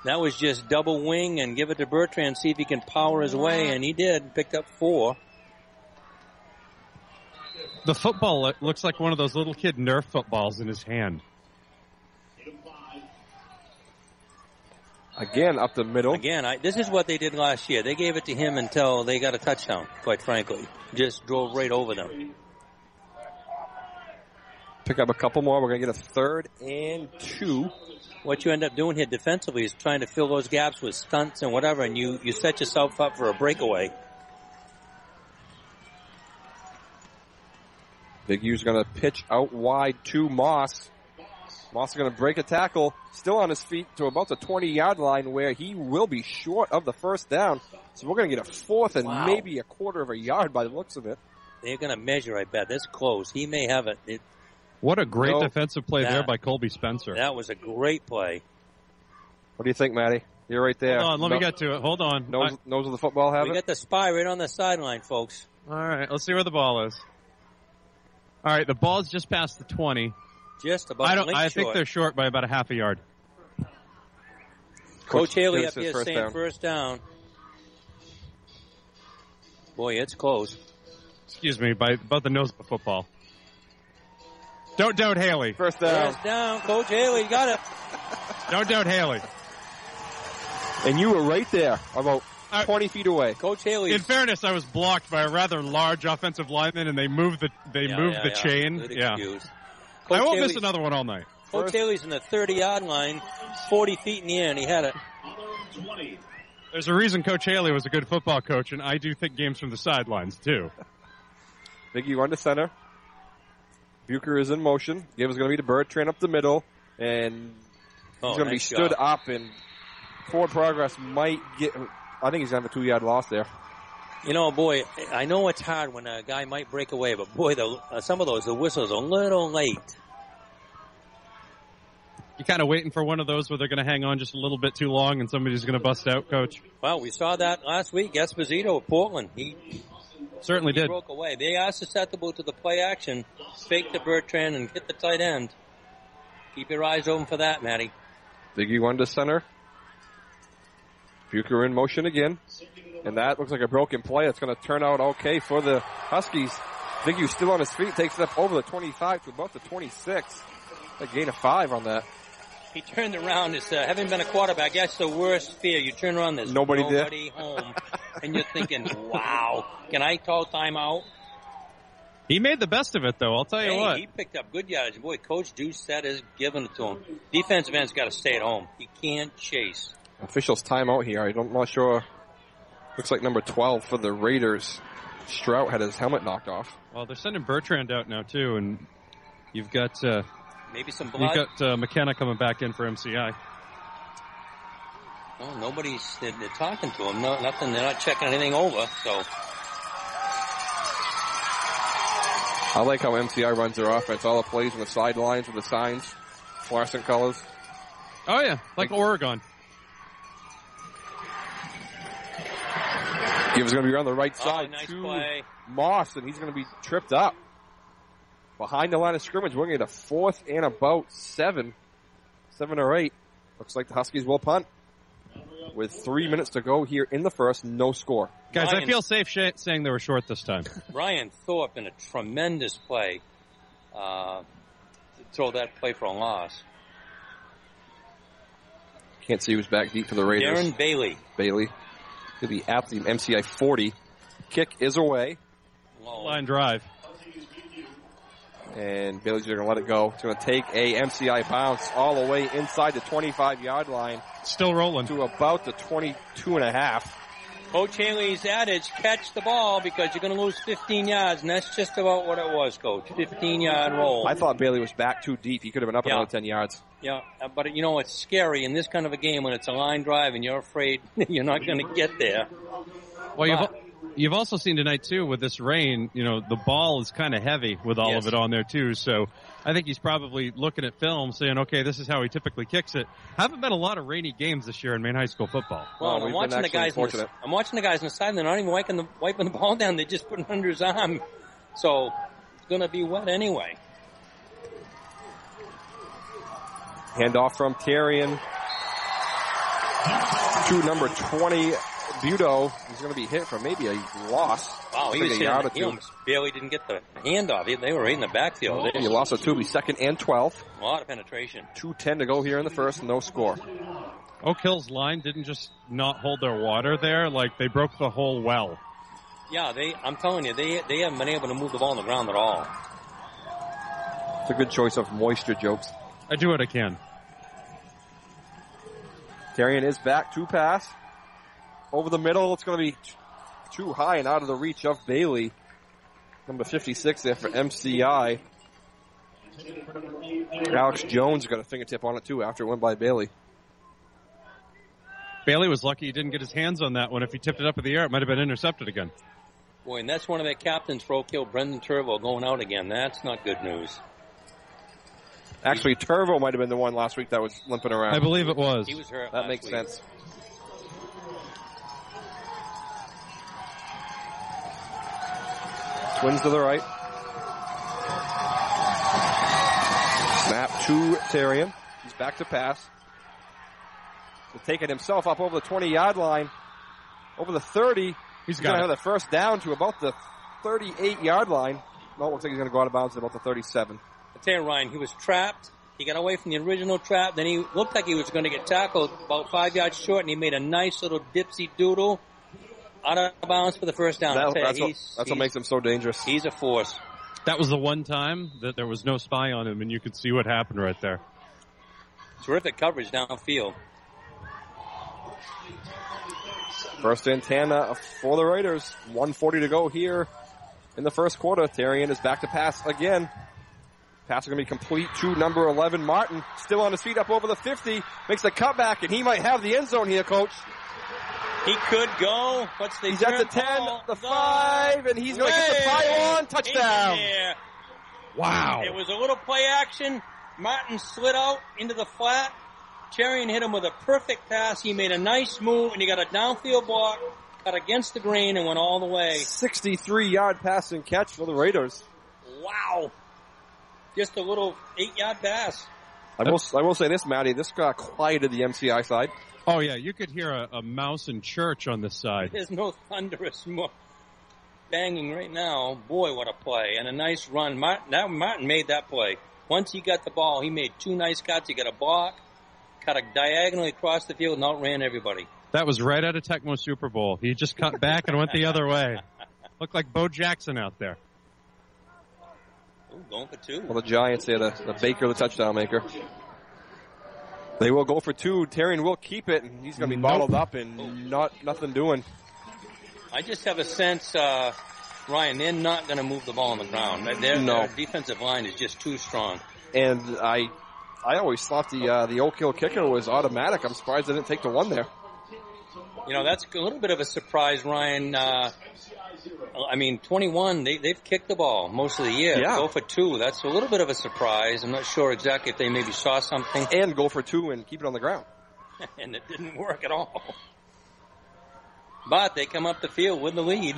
That was just double wing and give it to Bertrand, see if he can power his way, and he did. Picked up four. The football looks like one of those little kid Nerf footballs in his hand. Again, up the middle. Again, I, this is what they did last year. They gave it to him until they got a touchdown, quite frankly. Just drove right over them. Pick up a couple more. We're going to get a third and two. What you end up doing here defensively is trying to fill those gaps with stunts and whatever, and you, you set yourself up for a breakaway. Big U's going to pitch out wide to Moss. Moss is going to break a tackle, still on his feet to about the 20 yard line where he will be short of the first down. So we're going to get a fourth and Wow. maybe a quarter of a yard by the looks of it. They're going to measure, I bet. That's close. He may have it. it What a great No, defensive play there by Colby Spencer. that was a great play. What do you think, Matty? You're right there. Hold on, let me get to it. Hold on. Nose, nose of the football have We it? got the spy right on the sideline, folks. All right, let's see where the ball is. All right, the ball's just past the 20. Just about I don't. link I think short. they're short by about a half a yard. Coach Haley up here first saying down. first down. Boy, it's close. Excuse me, by about the nose of the football. Don't doubt Haley. First down. First down, Coach Haley got it. Don't doubt Haley. And you were right there, about 20 feet away. Coach Haley. In fairness, I was blocked by a rather large offensive lineman, and they moved the they Yeah, moved yeah, the yeah. chain. Good Yeah, excuse. I won't miss another one all night. Coach Haley's in the 30 yard line, 40 feet in the air, and he had it. There's a reason Coach Haley was a good football coach, and I do think games from the sidelines too. Biggie run to center. Bucher is in motion. Give is going to be to Bertrand up the middle, and Oh, he's going to be stood job. up, and forward progress might get. I think he's going to have a two yard loss there. You know, boy, I know it's hard when a guy might break away, but boy, the, uh, some of those, the whistle's a little late. You're kind of waiting for one of those where they're going to hang on just a little bit too long, and somebody's going to bust out, Coach. Well, we saw that last week. Esposito of Portland. He Certainly he did. broke away. They are susceptible to the play action. Fake the Bertrand and hit the tight end. Keep your eyes open for that, Matty. Biggie run to center. Bucher in motion again, and that looks like a broken play. It's going to turn out okay for the Huskies. Biggie's still on his feet, takes it up over the 25 to about the 26. A gain of five on that. He turned around. It's uh, having been a quarterback. That's the worst fear. You turn around. There's Nobody there. nobody home, and you're thinking, "Wow, can I call timeout?" He made the best of it, though. I'll tell you Hey, what. he picked up good yardage. Boy, Coach Doucette is giving it to him. Defensive end's got to stay at home. He can't chase. Officials timeout here. I'm not sure. Looks like number 12 for the Raiders. Strout had his helmet knocked off. Well, they're sending Bertrand out now too, and you've got uh, Maybe some blood. you've got uh, McKenna coming back in for MCI. Oh, nobody's they're, they're talking to him. No, nothing. They're not checking anything over. So I like how MCI runs their offense. All the plays on the sidelines with the signs, fluorescent colors. Oh yeah, like Oregon. Gibbs going to be on the right Oh, side nice to play. Moss, and he's going to be tripped up. Behind the line of scrimmage, we're going to get a fourth and about seven, seven or eight. Looks like the Huskies will punt. with three minutes to go here in the first. No score. Guys, I feel safe sh- saying they were short this time. <laughs> Ryan Thorpe in a tremendous play. Uh, to throw that play for a loss. Can't see who's back deep for the Raiders. Darren Bailey. Bailey. At the MCI 40. Kick is away. Line drive. And Bailey's going to let it go. It's going to take a MCI bounce all the way inside the 25 yard line. Still rolling. To about the 22 and a half. Coach Haley's adage, catch the ball because you're going to lose 15 yards, and that's just about what it was, Coach. 15 yard roll. I thought Bailey was back too deep. He could have been up Yeah. another 10 yards. Yeah, uh, but you know it's scary in this kind of a game when it's a line drive and you're afraid <laughs> you're not going to get there. Well, you've, But- al- you've also seen tonight too with this rain. You know, the ball is kind of heavy with all Yes. of it on there too. So I think he's probably looking at film, saying, "Okay, this is how he typically kicks it." Haven't been a lot of rainy games this year in Maine high school football. Well, and I'm watching the guys. In the, I'm watching the guys on the side. They're not even wiping the wiping the ball down. They're just put it under his arm, so it's going to be wet anyway. Handoff from Terrian to number 20, Buto. He's going to be hit for maybe a loss. Wow, he was a hitting, he two. almost barely didn't get the handoff. They- They were right in the backfield. They He lost a two. It'll be second and 12. a lot of penetration. 2.10 to go here in the first. No score. Oak Hill's line didn't just not hold their water there; like they broke the whole well. Yeah, they. I'm telling you, they they haven't been able to move the ball on the ground at all. It's a good choice of moisture jokes. I do what I can. Terrian is back to pass. Over the middle, it's going to be too high and out of the reach of Bailey. Number 56 there for MCI. Alex Jones got a fingertip on it too after it went by Bailey. Bailey was lucky he didn't get his hands on that one. If he tipped it up in the air, it might have been intercepted again. Boy, and that's one of their captains for Oak Hill, Brendan Turvo, going out again. That's not good news. Actually, Turvo might have been the one last week that was limping around. I believe it was. He was hurt. That last makes week. sense. Twins to the right. Snap to Terrian. He's back to pass. He's taking himself up over the 20 yard line. Over the 30. He's going to have the first down to about the 38 yard line. No, it looks like he's going to go out of bounds at about the 37. I tell you, Ryan, he was trapped. He got away from the original trap. Then he looked like he was going to get tackled about five yards short, and he made a nice little dipsy doodle out of bounds for the first down. That- that's what, that's what makes him so dangerous. He's a force. That was the one time that there was no spy on him, and you could see what happened right there. Terrific coverage downfield. First antenna uh, for the Raiders. 140 to go here in the first quarter. Terrian is back to pass again. Pass is going to be complete to number 11, Martin. Still on his feet up over the 50. Makes a cutback, and he might have the end zone here, coach. He could go. What's the He's at the 10, the 5, and he's going to get the pylon. Touchdown. Yeah. Wow. It was a little play action. Martin slid out into the flat. Terrian hit him with a perfect pass. He made a nice move, and he got a downfield block, cut against the green, and went all the way. 63 yard pass and catch for the Raiders. Wow. Just a little eight yard pass. I will, I will say this, Matty. This got quieted the MCI side. Oh yeah, you could hear a, a mouse in church on this side. There's no thunderous mo- banging right now. Boy, what a play. And a nice run. Martin, that, Martin made that play. Once he got the ball, he made two nice cuts. He got a block, cut a diagonally across the field, and outran everybody. That was right out of Tecmo Super Bowl. He just cut back and went the other way. <laughs> Looked like Bo Jackson out there. Ooh, going for two. Well, the Giants there, the, the Baker, the touchdown maker. They will go for two. Terrian will keep it, and he's going to be Nope. bottled up and not nothing doing. I just have a sense, uh, Ryan, they're not going to move the ball on the ground. Their, No. their defensive line is just too strong. And I, I always thought the uh, the Oak Hill kicker was automatic. I'm surprised they didn't take the one there. You know, that's a little bit of a surprise, Ryan. Uh, I mean, 21, they, they've kicked the ball most of the year. Yeah. Go for two. That's a little bit of a surprise. I'm not sure exactly if they maybe saw something. And go for two and keep it on the ground. <laughs> and it didn't work at all. But they come up the field with the lead.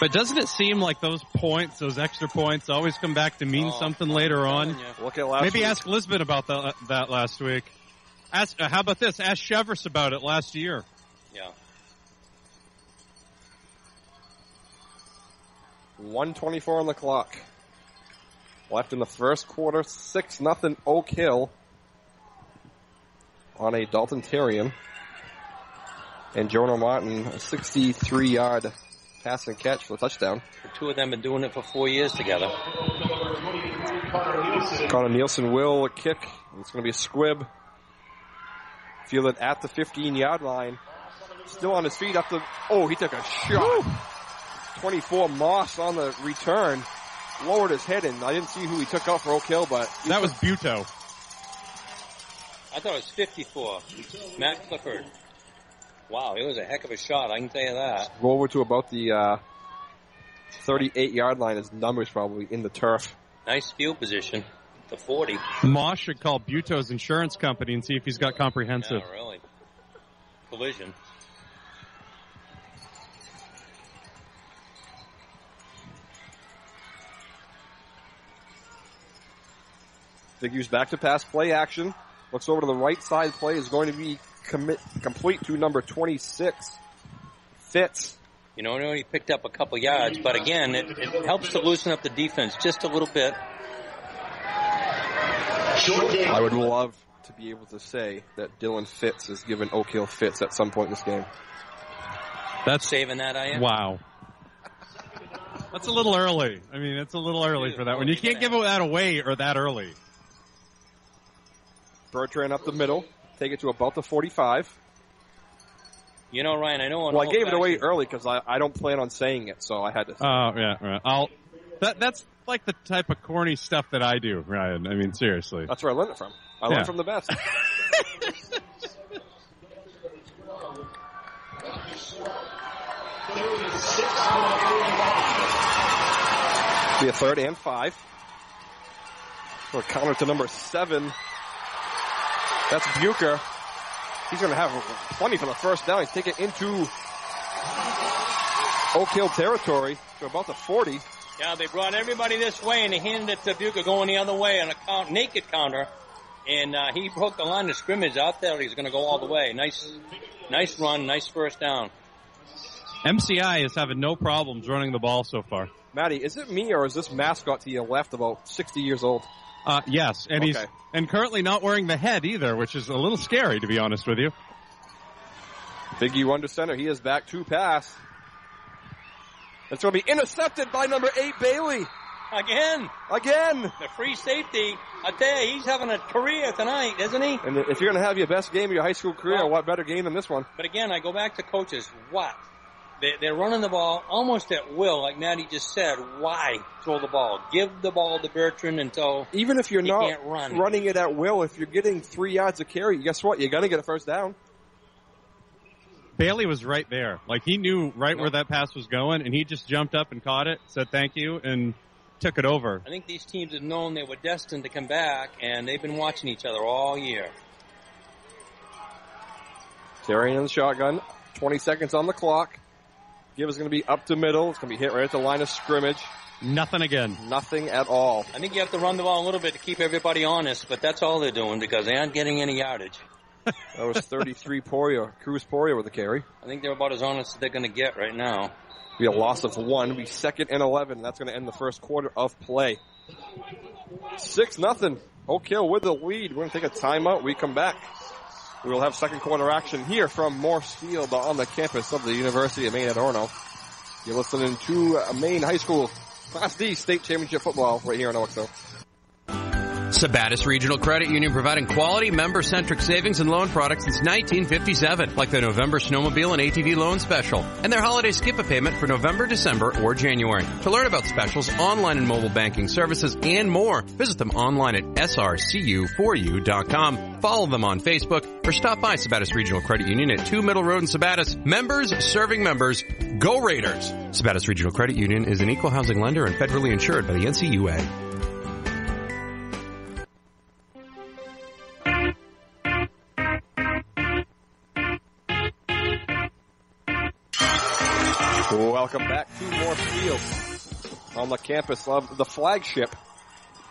But doesn't it seem like those points, those extra points, always come back to mean Oh, something later on? Look at last Maybe week. ask Lisbon about that, that last week. Ask, uh, how about this? Ask Cheverus about it last year. Yeah. 124 on the clock. Left in the first quarter, 6 nothing Oak Hill on a Dalton Terrian. And Jonah Martin, a 63 yard pass and catch for a touchdown. The two of them been doing it for four years together. Connor Nielsen will kick. It's going to be a squib. Fielded at the 15 yard line. Still on his feet after. oh, he took a shot. 24 Moss on the return. Lowered his head and I didn't see who he took out for Oak Hill, but That was Buto. I thought it was 54. Matt Clifford. Wow, it was a heck of a shot. I can tell you that. go over to about the uh, 38 yard line. His numbers probably in the turf. Nice field position. The 40. Moss should call Buto's insurance company and see if he's got comprehensive. Yeah, really. Collision. Figures back to pass play action. Looks over to the right side. Play is going to be commit, complete to number 26. Fitz. You know, I know he picked up a couple yards, but again, it, it helps to loosen up the defense just a little bit. I would love to be able to say that Dylan Fitz has given Oak Hill fits at some point in this game. That's saving that, I am. Wow. That's a little early. I mean, it's a little early for that one. You can't give that away or that early. Bertrand up the middle. Take it to about the 45. You know, Ryan, I know Well, I old gave it away early because I, I don't plan on saying it, so I had to. Oh yeah, right. I'll. That that's like the type of corny stuff that I do, Ryan. I mean, seriously. That's where I learned it from. I learned from the best. <laughs> Be a third and five. Or counter to number seven. That's Bucher. He's going to have plenty for the first down. He's taking it into Oak Hill territory to about the 40. Yeah, they brought everybody this way and they handed it to Buka going the other way on a count, naked counter. And uh, he broke the line of scrimmage out there. He's going to go all the way. Nice, nice run, nice first down. MCI is having no problems running the ball so far. Maddie, is it me or is this mascot to your left about 60 years old? Uh, yes, and he's and currently not wearing the head either, which is a little scary to be honest with you. Big U under center. He is back to pass. It's going to be intercepted by number eight, Bailey. Again. Again. The free safety. I tell you, he's having a career tonight, isn't he? And if you're going to have your best game of your high school career, what better game than this one? But again, I go back to coaches. What? They, they're running the ball almost at will, like Maddie just said. Why throw the ball? Give the ball to Bertrand until Even if you're he not run. running it at will, if you're getting three yards of carry, guess what? You're going to get a first down. Bailey was right there, like he knew right where that pass was going, and he just jumped up and caught it, said thank you, and took it over. I think these teams have known they were destined to come back, and they've been watching each other all year. Terry in the shotgun. 20 seconds on the clock. Give is going to be up to middle. It's going to be hit right at the line of scrimmage. Nothing again. Nothing at all. I think you have to run the ball a little bit to keep everybody honest, but that's all they're doing because they aren't getting any yardage. <laughs> That was 33 Poirier. Cruz Poirier with a carry. I think they're about as honest as they're going to get right now. Be a loss of one. Be second and 11. That's going to end the first quarter of play. Six nothing. Oak Hill with the lead. We're going to take a timeout. We come back. We will have second quarter action here from Morse Field on the campus of the University of Maine at Orono. You're listening to Maine High School Class D State Championship football right here on OXO. Sabattus Regional Credit Union providing quality member-centric savings and loan products since 1957, like the November snowmobile and ATV loan special, and their holiday skip a payment for November, December, or January. To learn about specials, online and mobile banking services, and more, visit them online at srcu4u.com. Follow them on Facebook or stop by Sabattus Regional Credit Union at 2 Middle Road in Sabattus. Members serving members. Go Raiders! Sabattus Regional Credit Union is an equal housing lender and federally insured by the NCUA. Welcome back to Morse Field on the campus of the flagship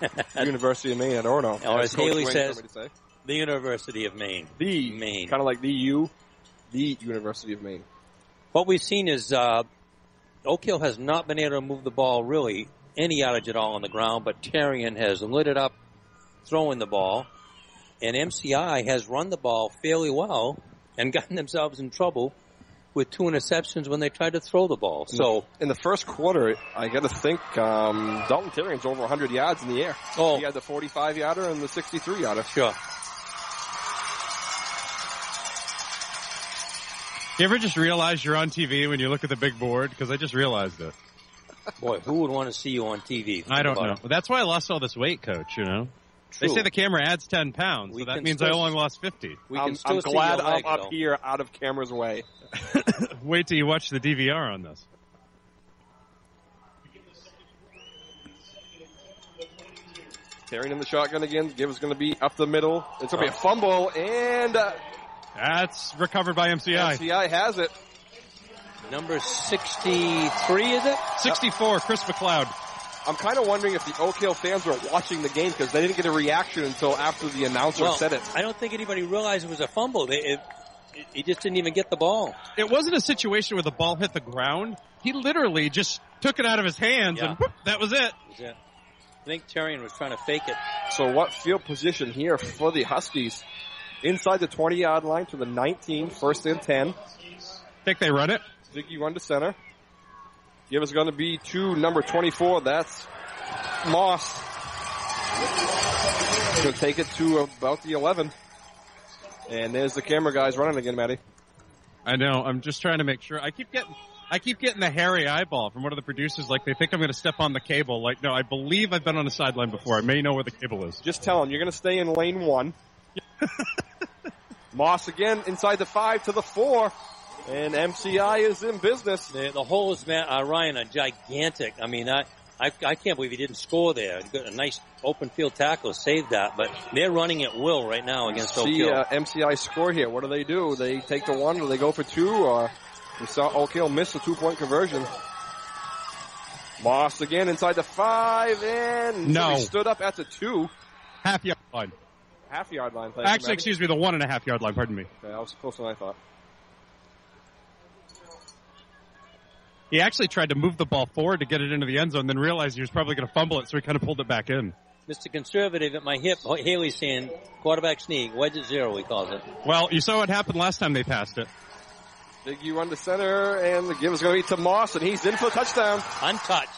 <laughs> University of Maine at Orono. Or as Coach Haley Wayne says, told me to say. The University of Maine. The Maine. Kind of like the U, the University of Maine. What we've seen is uh, Oak Hill has not been able to move the ball really any yardage at all on the ground, but Terrian has lit it up throwing the ball, and MCI has run the ball fairly well and <laughs> gotten themselves in trouble with two interceptions when they tried to throw the ball. So in the first quarter, I got to think um, Dalton Terrian's over 100 yards in the air. Oh. He had the 45 yarder and the 63 yarder. Sure. You ever just realize you're on TV when you look at the big board? Because I just realized it. Boy, who would want to see you on TV? I don't know. it. That's why I lost all this weight, coach, you know? They say the camera adds 10 pounds, We so that can means I only lost 50. We I'm, still I'm glad I'm leg, up though. here out of camera's way. <laughs> Wait till you watch the DVR on this. Terrian in the shotgun again. Give is going to be up the middle. It's going to be a fumble, and uh, That's recovered by MCI. MCI has it. Number 63, is it? 64, Chris McLeod. I'm kind of wondering if the Oak Hill fans were watching the game because they didn't get a reaction until after the announcer Well, said it. I don't think anybody realized it was a fumble. They, it, it, he just didn't even get the ball. It wasn't a situation where the ball hit the ground. He literally just took it out of his hands Yeah. and whoop, that was it. Was it? I think Terrian was trying to fake it. So what field position here for the Huskies? Inside the 20 yard line to the 19, first and 10. Think they run it? Ziggy run to center. Give is going to be to number 24. That's Moss. Going to take it to about the 11. And there's the camera guys running again, Matty. I know. I'm just trying to make sure. I keep getting, I keep getting the hairy eyeball from one of the producers. Like they think I'm going to step on the cable. Like no, I believe I've been on a sideline before. I may know where the cable is. Just tell them you're going to stay in lane one. <laughs> Moss again inside the five to the four. And MCI is in business. The, the holes, man, uh, Ryan, are gigantic. I mean, I, I, I can't believe he didn't score there. He got a nice open field tackle, saved that, but they're running at will right now against Oak See Hill. uh, MCI score here. What do they do? They take the one, or they go for two, or we saw Oak Hill miss the two point conversion. Moss again inside the five, and No. he stood up at the two Half yard line. half yard line. Thank you, Actually, excuse me, the one and a half yard line. Pardon me. Okay, I was closer than I thought. He actually tried to move the ball forward to get it into the end zone, then realized he was probably going to fumble it, so he kind of pulled it back in. Mr. Conservative at my hip, Haley's saying quarterback sneak, wedge at zero, he calls it. Well, you saw what happened last time they passed it. Big U run to center, and the give is going to be to Moss, and he's in for a touchdown. Untouched.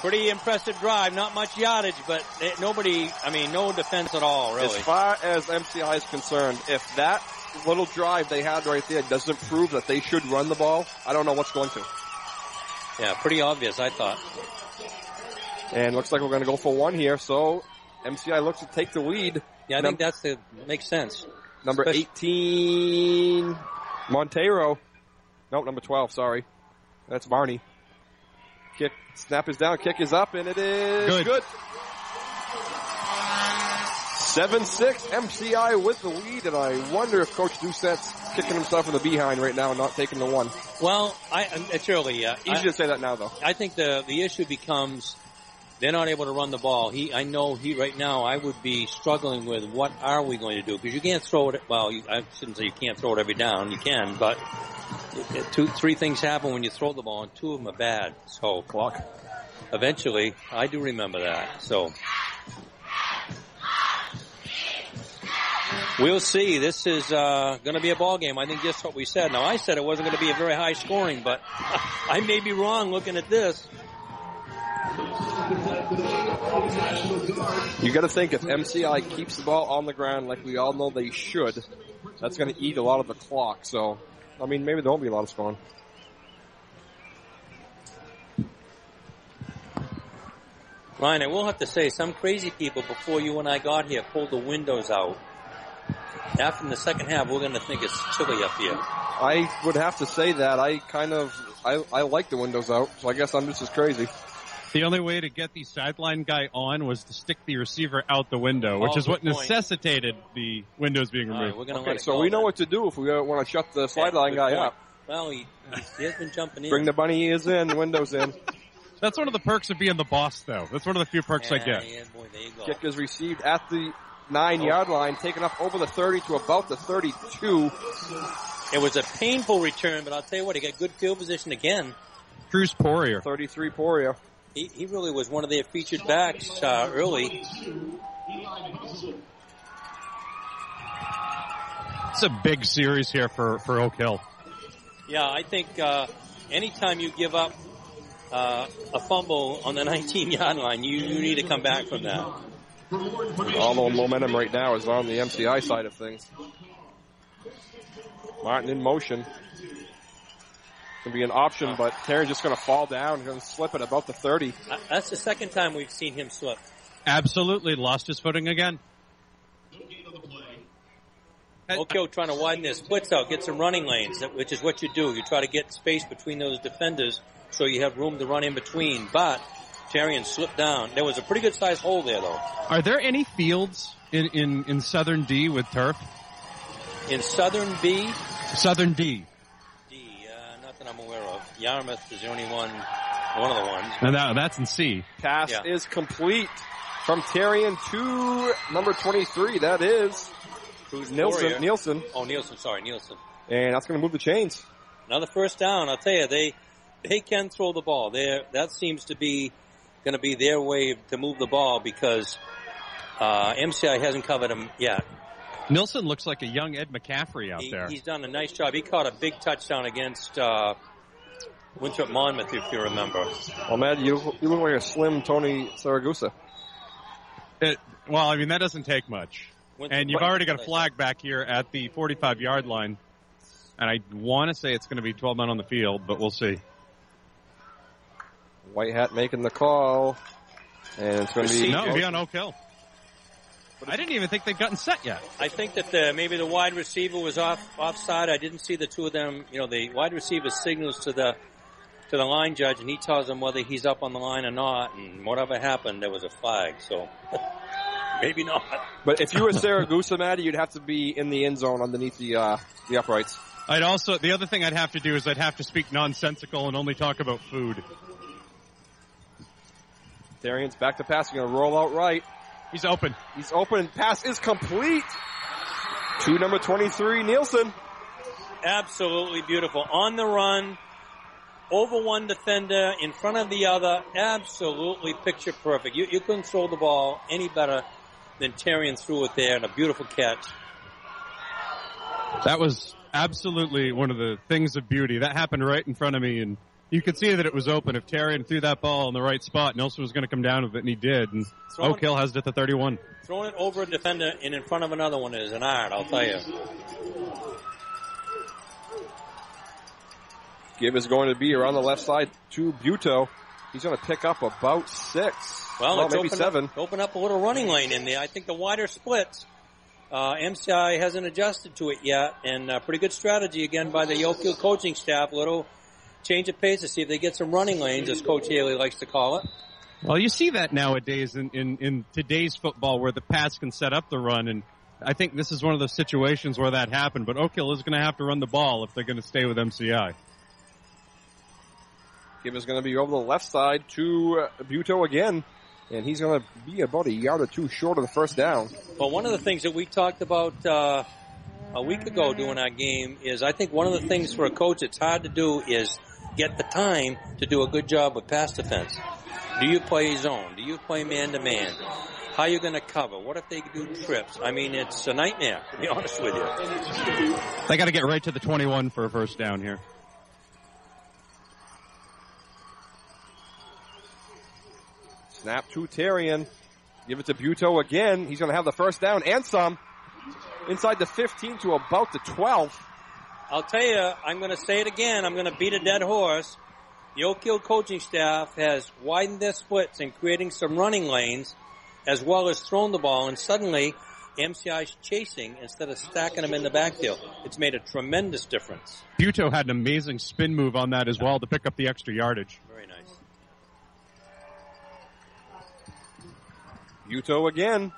Pretty impressive drive, not much yardage, but eh, nobody, I mean, no defense at all, really. As far as MCI is concerned, if that little drive they had right there doesn't prove that they should run the ball, I don't know what's going to. Yeah, pretty obvious, I thought. And looks like we're going to go for one here. So MCI looks to take the lead. Yeah, I Num- think that's the, makes sense. number Especially- 18, Montero. Nope, number 12, sorry. That's Barney. Kick, snap is down, kick is up, and it is Good. good. 7-6, MCI with the lead, and I wonder if Coach Doucette's kicking himself in the behind right now and not taking the one. Well, I, it's early, yeah. Easy I, to say that now, though. I think the, the issue becomes they're not able to run the ball. He, I know he, right now, I would be struggling with what are we going to do? Because you can't throw it, well, you, I shouldn't say you can't throw it every down. You can, but two, three things happen when you throw the ball and two of them are bad. So, Clock. eventually, I do remember that. So, we'll see. This is uh, going to be a ball game. I think just what we said. Now, I said it wasn't going to be a very high scoring, but <laughs> I may be wrong looking at this. You got to think if MCI keeps the ball on the ground like we all know they should, that's going to eat a lot of the clock. So, I mean, maybe there won't be a lot of scoring. Ryan, I will have to say, some crazy people before you and I got here pulled the windows out. After in the second half, we're going to think it's chilly up here. I would have to say that I kind of I, I like the windows out, so I guess I'm just as crazy. The only way to get the sideline guy on was to stick the receiver out the window, which Oh, is what point. necessitated the windows being removed. right, we're going to Okay, so we know then. what to do if we uh, want to shut the sideline good guy point. up. Well, he, he has been jumping in. Bring the bunny ears in, windows in. <laughs> That's one of the perks of being the boss, though. That's one of the few perks I get. Yeah, boy, there you go. Kick is received at the nine yard line, taken up over the 30 to about the 32. It was a painful return, but I'll tell you what, he got good field position again. Cruz Poirier. 33 Poirier. He, he really was one of their featured backs uh, early. It's a big series here for, for Oak Hill. Yeah, I think uh, anytime you give up uh, a fumble on the <laughs> 19 yard line, you, you need to come back from that. All the momentum right now is on the MCI side of things. Martin in motion. Can be an option, but Terry's just going to fall down, going to slip at about the 30. Uh, That's the second time we've seen him slip. Absolutely lost his footing again. Oak Hill trying to widen their splits out, get some running lanes, which is what you do. You try to get space between those defenders so you have room to run in between. But Terrian slipped down. There was a pretty good sized hole there though. Are there any fields in, in, in Southern D with turf? In Southern B, Southern D. D, uh, not that I'm aware of. Yarmouth is the only one, one of the ones. And that, that's in C. Pass Yeah. is complete from Terrian to number 23. That is Cruz Nielsen. Poirier. Nielsen. Oh, Nielsen, sorry, Nielsen. And that's going to move the chains. Another first down. I'll tell you, they they can throw the ball. There, that seems to be going to be their way to move the ball because uh, MCI hasn't covered them yet. Nielsen looks like a young Ed McCaffrey out He, there. he's done a nice job. He caught a big touchdown against uh, Winthrop Monmouth, if you remember. Well, Matt, you, you look like a slim Tony Siragusa. It, well, I mean, that doesn't take much. Winthrop- And you've already got a flag back here at the 45 yard line. And I want to say it's going to be 12 men on the field, but we'll see. White Hat making the call. And it's going to be... No, it'll be on Oak Hill. I didn't even think they'd gotten set yet. I think that the, maybe the wide receiver was off offside. I didn't see the two of them. You know, the wide receiver signals to the to the line judge, and he tells them whether he's up on the line or not. And whatever happened, there was a flag. So <laughs> maybe not. But if you were Siragusa, Maddie, you'd have to be in the end zone underneath the uh, the uprights. I'd also, the other thing I'd have to do is I'd have to speak nonsensical and only talk about food. Terrian's back to pass. He's Going to roll out right. He's open. He's open. Pass is complete. To number 23, Nielsen. Absolutely beautiful. On the run, over one defender, in front of the other. Absolutely picture perfect. You, you couldn't throw the ball any better than Terrian threw it there, and a beautiful catch. That was absolutely one of the things of beauty. That happened right in front of me, and you could see that it was open. If Terrian threw that ball in the right spot, Nielsen was going to come down with it, and he did. And Throwing- Oak Hill has it at the 31. Throwing it over a defender and in front of another one is an art, I'll tell you. Give is going to be around the left side to Buto. He's going to pick up about six. Well, let's maybe seven. Up, open up a little running lane in there. I think the wider splits. Uh, MCI hasn't adjusted to it yet, and uh, pretty good strategy again by the Oak Hill coaching staff. Little change of pace to see if they get some running lanes, as Coach Haley likes to call it. Well, you see that nowadays in, in, in today's football where the pass can set up the run, and I think this is one of those situations where that happened. But Oak Hill is going to have to run the ball if they're going to stay with MCI. Give is going to be over the left side to Buto again. And he's going to be about a yard or two short of the first down. Well, one of the things that we talked about uh, a week ago doing our game is I think one of the things for a coach it's hard to do is get the time to do a good job with pass defense. Do you play zone? Do you play man to man? How are you going to cover? What if they do trips? I mean, it's a nightmare, to be <laughs> honest with you. They got to get right to the 21 for a first down here. Snap to Terrian. Give it to Buto again. He's going to have the first down and some. Inside the 15 to about the 12. I'll tell you, I'm going to say it again. I'm going to beat a dead horse. The Oak Hill coaching staff has widened their splits and creating some running lanes, as well as thrown the ball, and suddenly MCI's chasing instead of stacking them in the backfield. It's made a tremendous difference. Buto had an amazing spin move on that as well to pick up the extra yardage. Very nice. Buto again.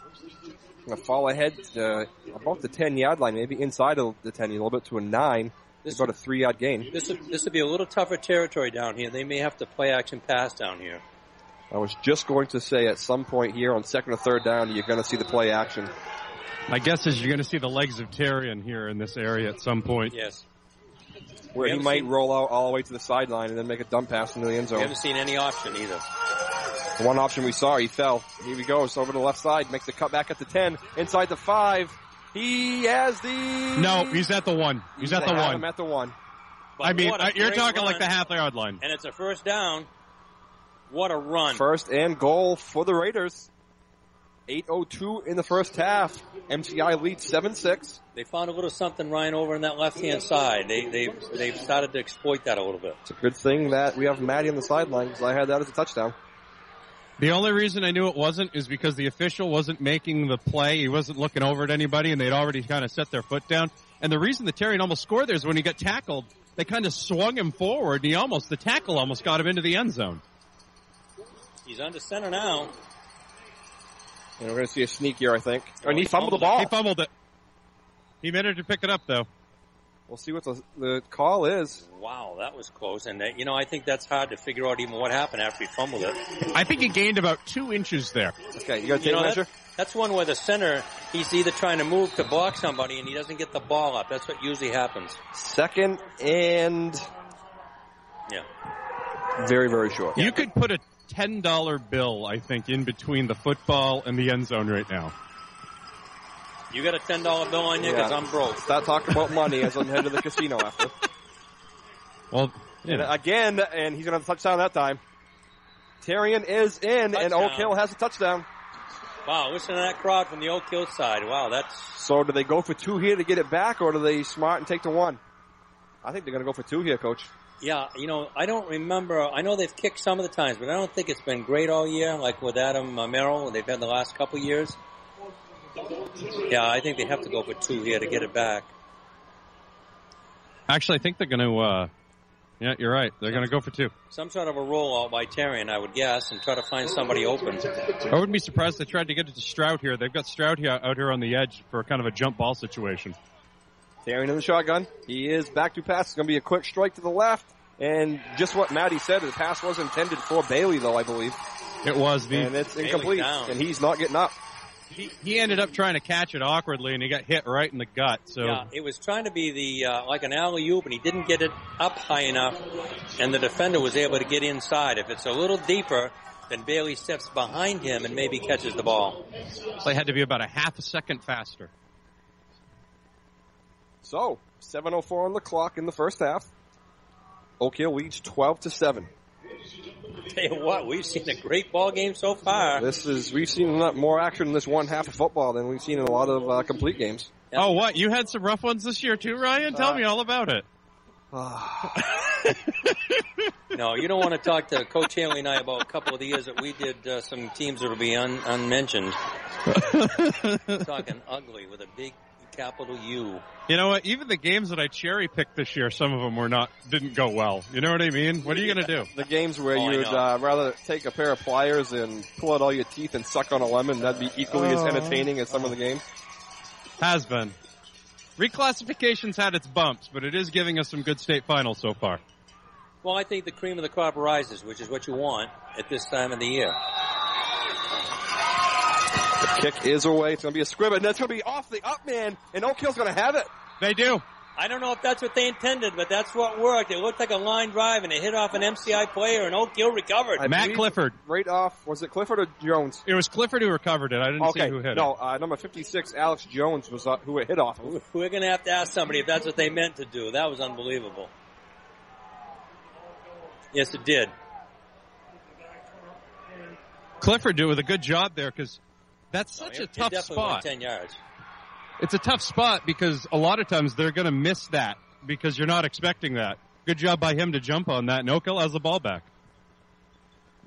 Going to fall ahead uh, about the 10 yard line, maybe inside of the 10, a little bit to a 9. It's about a 3 yard gain. This would, this would be a little tougher territory down here. They may have to play action pass down here. I was just going to say at some point here on second or third down, you're going to see the play action. My guess is you're going to see the legs of Terrian here in this area at some point. Yes. Where he might seen- roll out all the way to the sideline and then make a dump pass into the end We zone. haven't seen any option either. The one option we saw, he fell. Here he goes over to the left side, makes the cut back at the 10, inside the 5. He has the... No, he's at the one. He's at the have one. him at the one. I mean, what a uh, you're great talking like the half yard line. And it's a first down. What a run. First and goal for the Raiders. 8.02 in the first half. MCI leads 7-6. They found a little something Ryan over in that left hand side. They they they've started to exploit that a little bit. It's a good thing that we have Maddie on the sideline because I had that as a touchdown. The only reason I knew it wasn't is because the official wasn't making the play. He wasn't looking over at anybody and they'd already kind of set their foot down. And the reason the Terrian almost scored there is when he got tackled, they kind of swung him forward and he almost, the tackle almost got him into the end zone. He's under center now. And we're going to see a sneak here, I think. Oh, and he fumbled the ball. He fumbled it. He managed to pick it up though. We'll see what the, the call is. Wow, that was close. And that, you know, I think that's hard to figure out even what happened after he fumbled it. I think he gained about two inches there. Okay, you got to You know, measure? that's one where the center, he's either trying to move to block somebody and he doesn't get the ball up. That's what usually happens. Second and Yeah. very, very short. You could put a ten dollar bill, I think, in between the football and the end zone right now. You got a $10 bill on you? Because Yeah. I'm broke. Stop talking about money as I'm headed to the casino after. Well, And again, and he's going to have a touchdown that time. Terrian is in, and Touchdown. Oak Hill has a touchdown. Wow, listen to that crowd from the Oak Hill side. Wow, that's So do they go for two here to get it back, or do they smart and take the one? I think they're going to go for two here, Coach. Yeah, you know, I don't remember. I know they've kicked some of the times, but I don't think it's been great all year, like with Adam uh, Merrill. They've had the last couple years. Yeah, I think they have to go for two here to get it back. Actually, I think they're going to. uh Yeah, you're right. They're going to go for two. Some sort of a rollout by Terrian, I would guess, and try to find somebody open. I wouldn't be surprised if they tried to get it to Stroud here. They've got Stroud here out here on the edge for kind of a jump ball situation. Terrian in the shotgun. He is back to pass. It's going to be a quick strike to the left. And just what Maddie said, the pass was intended for Bailey, though, I believe. It was the. And it's incomplete. And he's not getting up. He, he ended up trying to catch it awkwardly, and he got hit right in the gut. So Yeah, it was trying to be the uh, like an alley oop, and he didn't get it up high enough, and the defender was able to get inside. If it's a little deeper, then Bailey steps behind him and maybe catches the ball. they had to be about a half a second faster. So, 7.04 on the clock in the first half. Oak Hill leads 12 to 7. <laughs> Tell you what, we've seen a great ball game so far. This is, we've seen a lot more action in this one half of football than we've seen in a lot of uh, complete games. Oh, what? You had some rough ones this year too, Ryan? Tell Uh, me all about it. <sighs> No, you don't want to talk to Coach Haley and I about a couple of the years that we did uh, some teams that will be un- unmentioned. <laughs> Talking ugly with a big capital U. You know what? Even the games that I cherry picked this year, some of them were not didn't go well. You know what I mean? What are you going to do? The games where Oh, you'd uh, rather take a pair of pliers and pull out all your teeth and suck on a lemon, that'd be equally as Oh. entertaining as some of the games. Has been. Reclassification's had its bumps, but it is giving us some good state finals so far. Well, I think the cream of the crop rises, which is what you want at this time of the year. The kick is away. It's going to be a scrimmage. And that's going to be off the up man, and Oak Hill's going to have it. They do. I don't know if that's what they intended, but that's what worked. It looked like a line drive, and it hit off an MCI player, and Oak Hill recovered. I Matt Clifford. Right off, was it Clifford or Jones? It was Clifford who recovered it. I didn't Okay, see who hit no, it. No, uh, number 56, Alex Jones was uh, who it hit off. of. We're going to have to ask somebody if that's what they meant to do. That was unbelievable. Yes, it did. Clifford did with a good job there because that's oh, such It- a tough spot. Ten yards. It's a tough spot because a lot of times they're going to miss that because you're not expecting that. Good job by him to jump on that, Hill has the ball back.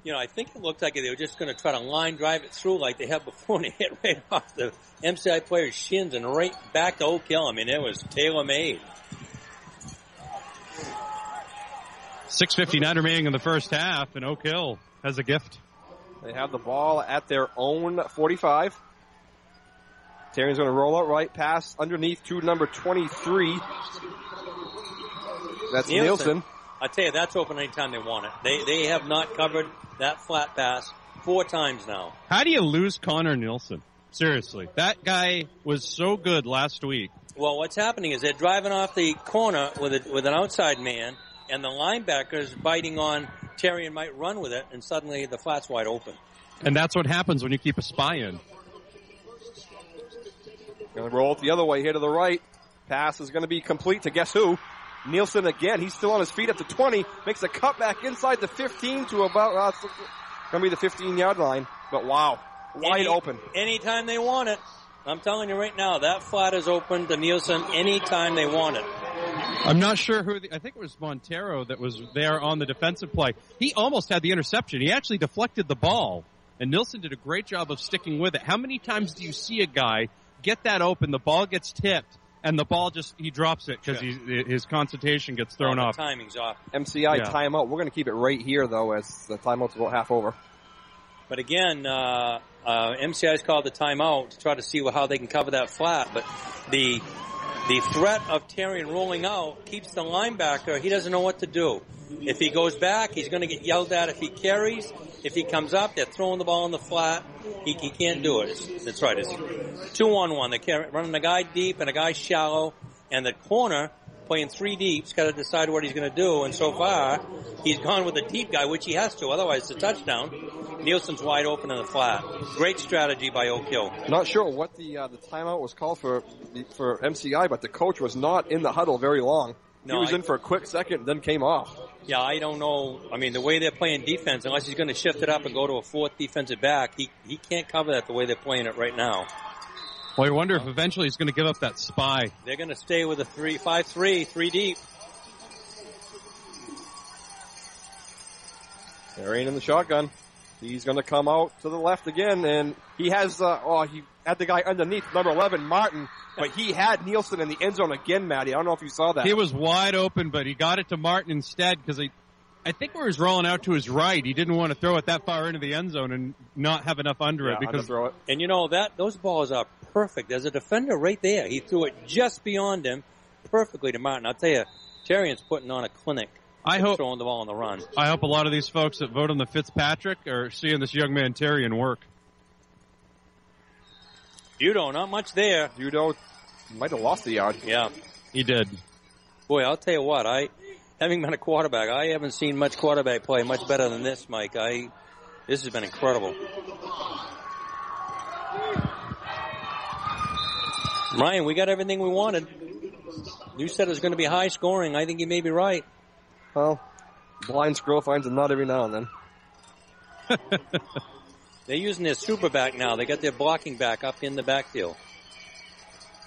You know, I think it looked like they were just going to try to line drive it through like they had before, and it <laughs> hit right off the MCI player's shins and right back to Oak Hill. I mean, it was tailor made. 6.59 remaining in the first half, and Oak Hill has a gift. They have the ball at their own 45. Terry's going to roll out right, pass underneath to number 23. That's Nielsen. I tell you, that's open anytime they want it. They they have not covered that flat pass four times now. How do you lose Connor Nielsen? Seriously, that guy was so good last week. Well, what's happening is they're driving off the corner with a, with an outside man, and the linebacker's biting on Terry and might run with it, and suddenly the flat's wide open. And that's what happens when you keep a spy in. Going to roll it the other way here to the right. Pass is going to be complete to guess who? Nielsen again. He's still on his feet at the 20. Makes a cutback inside the 15 to about, uh, it's going to be the 15 yard line. But wow. Wide Any- open. Anytime they want it. I'm telling you right now, that flat is open to Nielsen anytime they want it. I'm not sure who. The, I think it was Montero that was there on the defensive play. He almost had the interception. He actually deflected the ball, and Nielsen did a great job of sticking with it. How many times do you see a guy get that open, the ball gets tipped, and the ball just he drops it because his concentration gets thrown Oh, the off. timing's off. MCI Yeah. timeout. We're going to keep it right here though as the timeout's about half over. But again, uh, uh, MCI's called the timeout to try to see how they can cover that flat. But the the threat of Terrian rolling out keeps the linebacker. He doesn't know what to do. If he goes back, he's going to get yelled at. If he carries, if he comes up, they're throwing the ball in the flat. He, he can't do it. That's right. It's two on one. They're running a guy deep and a guy shallow, and the corner playing three deeps. Got to decide what he's going to do. And so far, he's gone with the deep guy, which he has to. Otherwise, it's a touchdown. Nielsen's wide open in the flat. Great strategy by Oak Hill. Not sure what the uh, the timeout was called for for MCI, but the coach was not in the huddle very long. No, he was I- in for a quick second, then came off. Yeah, I don't know. I mean, the way they're playing defense, unless he's going to shift it up and go to a fourth defensive back, he he can't cover that the way they're playing it right now. Well, I wonder if eventually he's going to give up that spy. They're going to stay with a three five three three deep. Terrian in the shotgun. He's going to come out to the left again, and he has, uh, oh, he had the guy underneath, number 11, Martin, but he had Nielsen in the end zone again, Matty. I don't know if you saw that. He was wide open, but he got it to Martin instead because I, I think where he was rolling out to his right, he didn't want to throw it that far into the end zone and not have enough under it because it. And you know that those balls are perfect. There's a defender right there. He threw it just beyond him, perfectly to Martin. I'll tell you, Terrian's putting on a clinic. I hope- throwing the ball on the run. I hope a lot of these folks that vote on the Fitzpatrick are seeing this young man Terrian work. Judo, not not much there. Judo might have lost the yard. Yeah, he did. Boy, I'll tell you what. I, having been a quarterback, I haven't seen much quarterback play much better than this, Mike. I, this has been incredible. Ryan, we got everything we wanted. You said it was going to be high scoring. I think you may be right. Well, blind squirrel finds a nut every now and then. <laughs> They're using their super back now. They got their blocking back up in the backfield.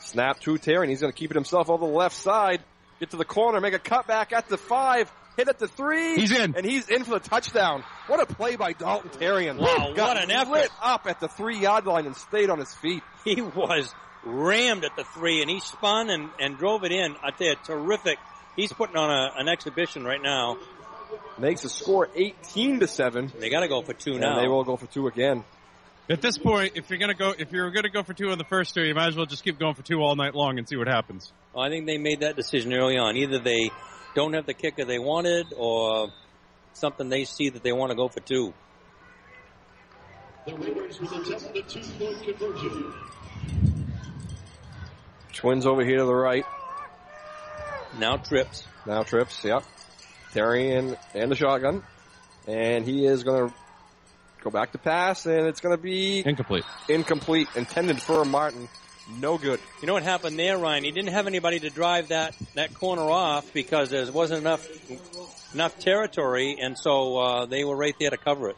Snap to Terry, and he's going to keep it himself over the left side. Get to the corner, make a cutback at the five, hit at the three. He's in. And he's in for the touchdown. What a play by Dalton Terrian. Wow, Got what an effort. lit up at the three yard line and stayed on his feet. He was rammed at the three, and he spun and, and drove it in. I tell you, terrific. He's putting on a, an exhibition right now. Makes the score 18 to 7. They got to go for two And now. they will go for two again. At this point, if you're gonna go, if you're gonna go for two on the first two, you might as well just keep going for two all night long and see what happens. Well, I think they made that decision early on. Either they don't have the kicker they wanted, or something they see that they want to go for two. The Raiders will attempt the two-point conversion. Twins over here to the right. Now trips. Now trips, yep. Terry and, and the shotgun. And he is going to go back to pass, and it's going to be incomplete. Incomplete. Intended for Martin. No good. You know what happened there, Ryan? He didn't have anybody to drive that, that corner off because there wasn't enough enough territory, and so uh, they were right there to cover it.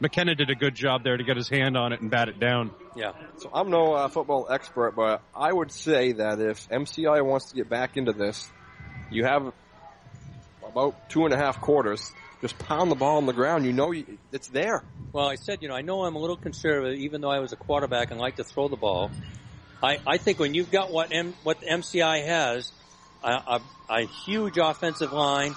McKenna did a good job there to get his hand on it and bat it down. Yeah. So I'm no uh, football expert, but I would say that if MCI wants to get back into this, you have about two and a half quarters. Just pound the ball on the ground. You know you, it's there. Well, I said, you know, I know I'm a little conservative, even though I was a quarterback and like to throw the ball. I, I think when you've got what M, what MCI has, a, a, a huge offensive line,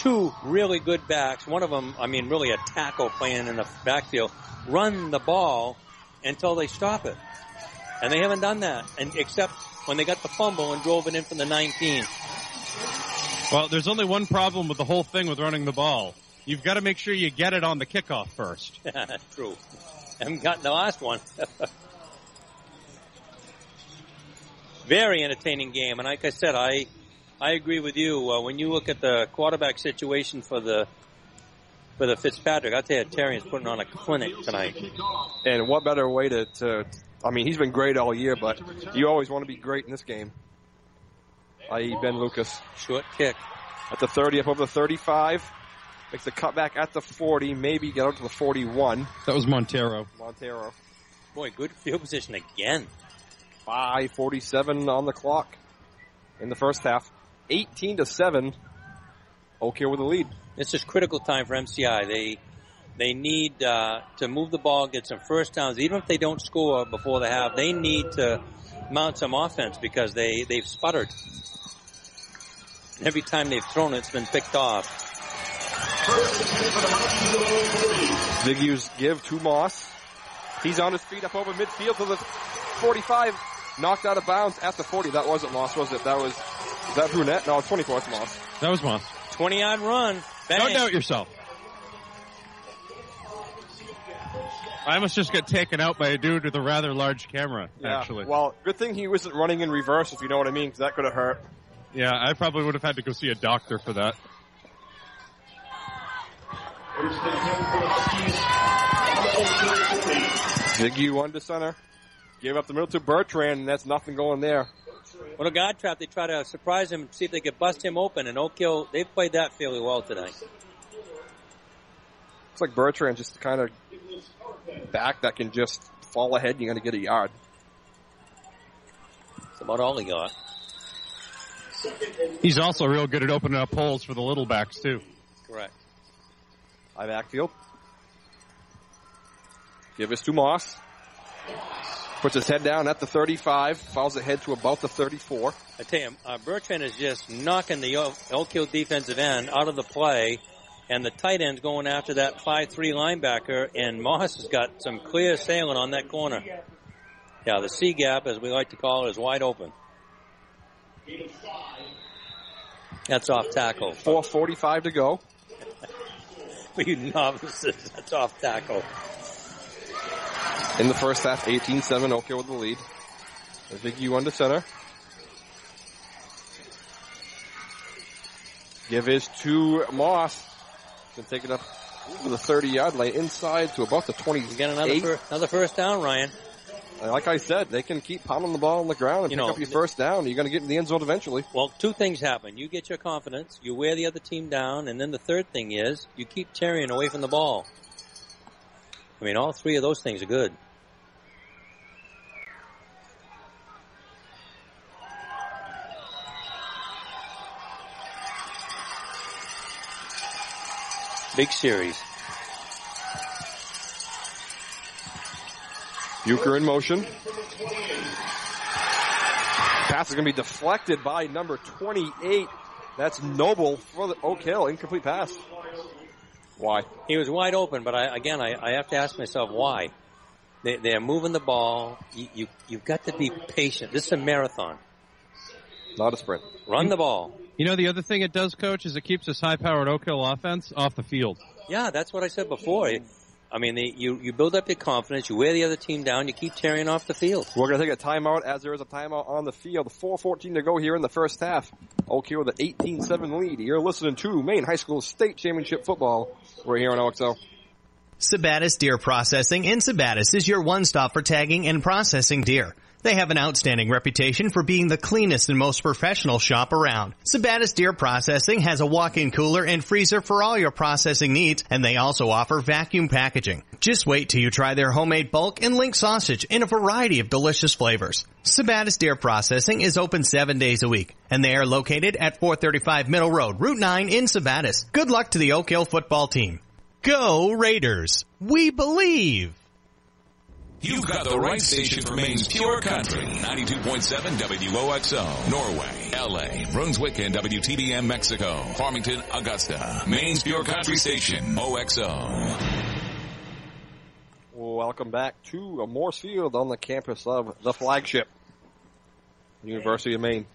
two really good backs. One of them, I mean, really a tackle playing in the backfield. Run the ball until they stop it, and they haven't done that. And except when they got the fumble and drove it in from the 19. Well, there's only one problem with the whole thing with running the ball. You've got to make sure you get it on the kickoff first. <laughs> True. Haven't gotten the last one. <laughs> Very entertaining game, and like I said, I I agree with you. Uh, when you look at the quarterback situation for the for the Fitzpatrick, I tell you, Terrian's putting on a clinic tonight. And what better way to, to, I mean, he's been great all year, but you always want to be great in this game. I.e. Ben Lucas. Short kick. At the 30, up over the 35. Makes the cutback at the 40, maybe get out to the 41. That was Montero. Montero. Boy, good field position again. 547 on the clock in the first half. 18 to 7. Oak Hill with the lead. This is critical time for MCI. They they need uh, to move the ball, get some first downs. Even if they don't score before the half, they need to mount some offense because they they've sputtered. Every time they've thrown it, it's been picked off. Ziggy's give to Moss. He's on his feet up over midfield to the 45. Knocked out of bounds at the 40. That wasn't Moss, was it? That was, is that Brunette? No, 24. It's Moss. That was Moss. 20 yard run. Bang. Don't doubt yourself. I almost just got taken out by a dude with a rather large camera, Yeah. actually. Well, good thing he wasn't running in reverse, if you know what I mean, because that could have hurt. Yeah, I probably would have had to go see a doctor for that. Ziggy one to center. Gave up the middle to Bertrand, and that's nothing going there. What a guard trap. They try to surprise him and see if they could bust him open. And Oak Hill, they played that fairly well tonight. It's like Bertrand just kind of back that can just fall ahead and you're going to get a yard. That's about all he got. He's also real good at opening up holes for the little backs, too. Correct. High backfield. Give us to Moss. Puts his head down at the 35. Fouls ahead to about the 34. I tell you, uh, Bertrand is just knocking the Oak Hill defensive end out of the play, and the tight end's going after that 5-3 linebacker, and Moss has got some clear sailing on that corner. Yeah, the C gap, as we like to call it, is wide open. That's off tackle. 4.45 to go. For <laughs> you novices, that's off tackle. In the first half, 18-7, Oak with the lead. Ziggy one to center. Give his to Moss. Can take it up over the 30 yard line inside to about the 20. Get another, fir- another first down, Ryan. Like I said, they can keep pounding the ball on the ground and You pick know, up your first down. You're going to get in the end zone eventually. Well, two things happen. You get your confidence, you wear the other team down, and then the third thing is you keep tearing away from the ball. I mean, all three of those things are good. Big series. Euchre in motion. Pass is going to be deflected by number 28. That's Noble for the Oak Hill. Incomplete pass. Why? He was wide open, but I, again, I, I have to ask myself why. They, they're moving the ball. You, you, you've got to be patient. This is a marathon. Not a sprint. Run the ball. You know, the other thing it does, coach, is it keeps this high-powered Oak Hill offense off the field. Yeah, that's what I said before. I mean, they, you, you build up your confidence, you wear the other team down, you keep tearing off the field. We're going to take a timeout as there is a timeout on the field. 4.14 to go here in the first half. Oak Hill with an 18-7 lead. You're listening to Maine High School State Championship Football. We're here on OXO. Sabattus Deer Processing in Sabattus is your one stop for tagging and processing deer. They have an outstanding reputation for being the cleanest and most professional shop around. Sabattus Deer Processing has a walk-in cooler and freezer for all your processing needs, and they also offer vacuum packaging. Just wait till you try their homemade bulk and link sausage in a variety of delicious flavors. Sabattus Deer Processing is open seven days a week, and they are located at 435 Middle Road, Route 9 in Sabattus. Good luck to the Oak Hill football team. Go Raiders! We believe! You've got the right station for Maine's pure country. 92.7 WOXO. Norway, LA, Brunswick, and WTBM Mexico. Farmington, Augusta. Maine's pure country station. OXO. Welcome back to a Morse Field on the campus of the flagship University of Maine.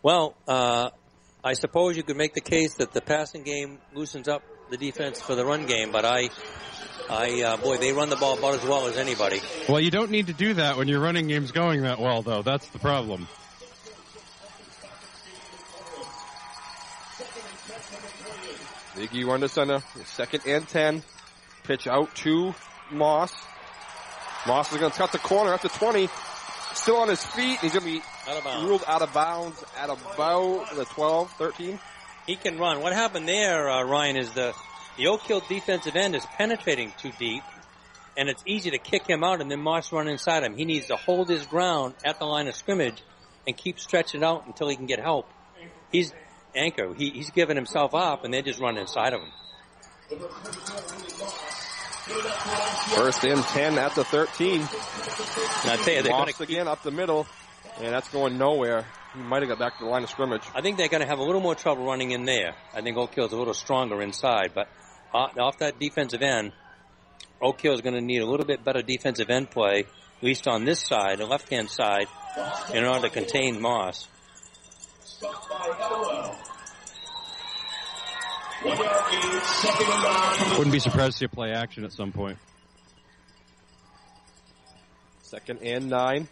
Well, uh, I suppose you could make the case that the passing game loosens up the defense for the run game, but I, I, uh, boy, they run the ball about as well as anybody. Well, you don't need to do that when your running game's going that well, though. That's the problem. Big U under center. Second and ten. Pitch out to Moss. Moss is going to cut the corner at the 20. Still on his feet. He's going to be Out of ruled out of bounds at about the 12, 13. He can run. What happened there, uh, Ryan, is the the Oak Hill defensive end is penetrating too deep, and it's easy to kick him out and then Moss run inside him. He needs to hold his ground at the line of scrimmage and keep stretching out until he can get help. He's anchor. He, he's giving himself up, and they just run inside of him. First and 10 at the 13. And I tell you, they're Moss going to again up the middle. And that's going nowhere. He might have got back to the line of scrimmage. I think they're going to have a little more trouble running in there. I think Oak Hill's a little stronger inside, but off off that defensive end, Oak Hill is going to need a little bit better defensive end play, at least on this side, the left-hand side, in order to contain Moss. Wouldn't be surprised to see a play action at some point. Second and nine.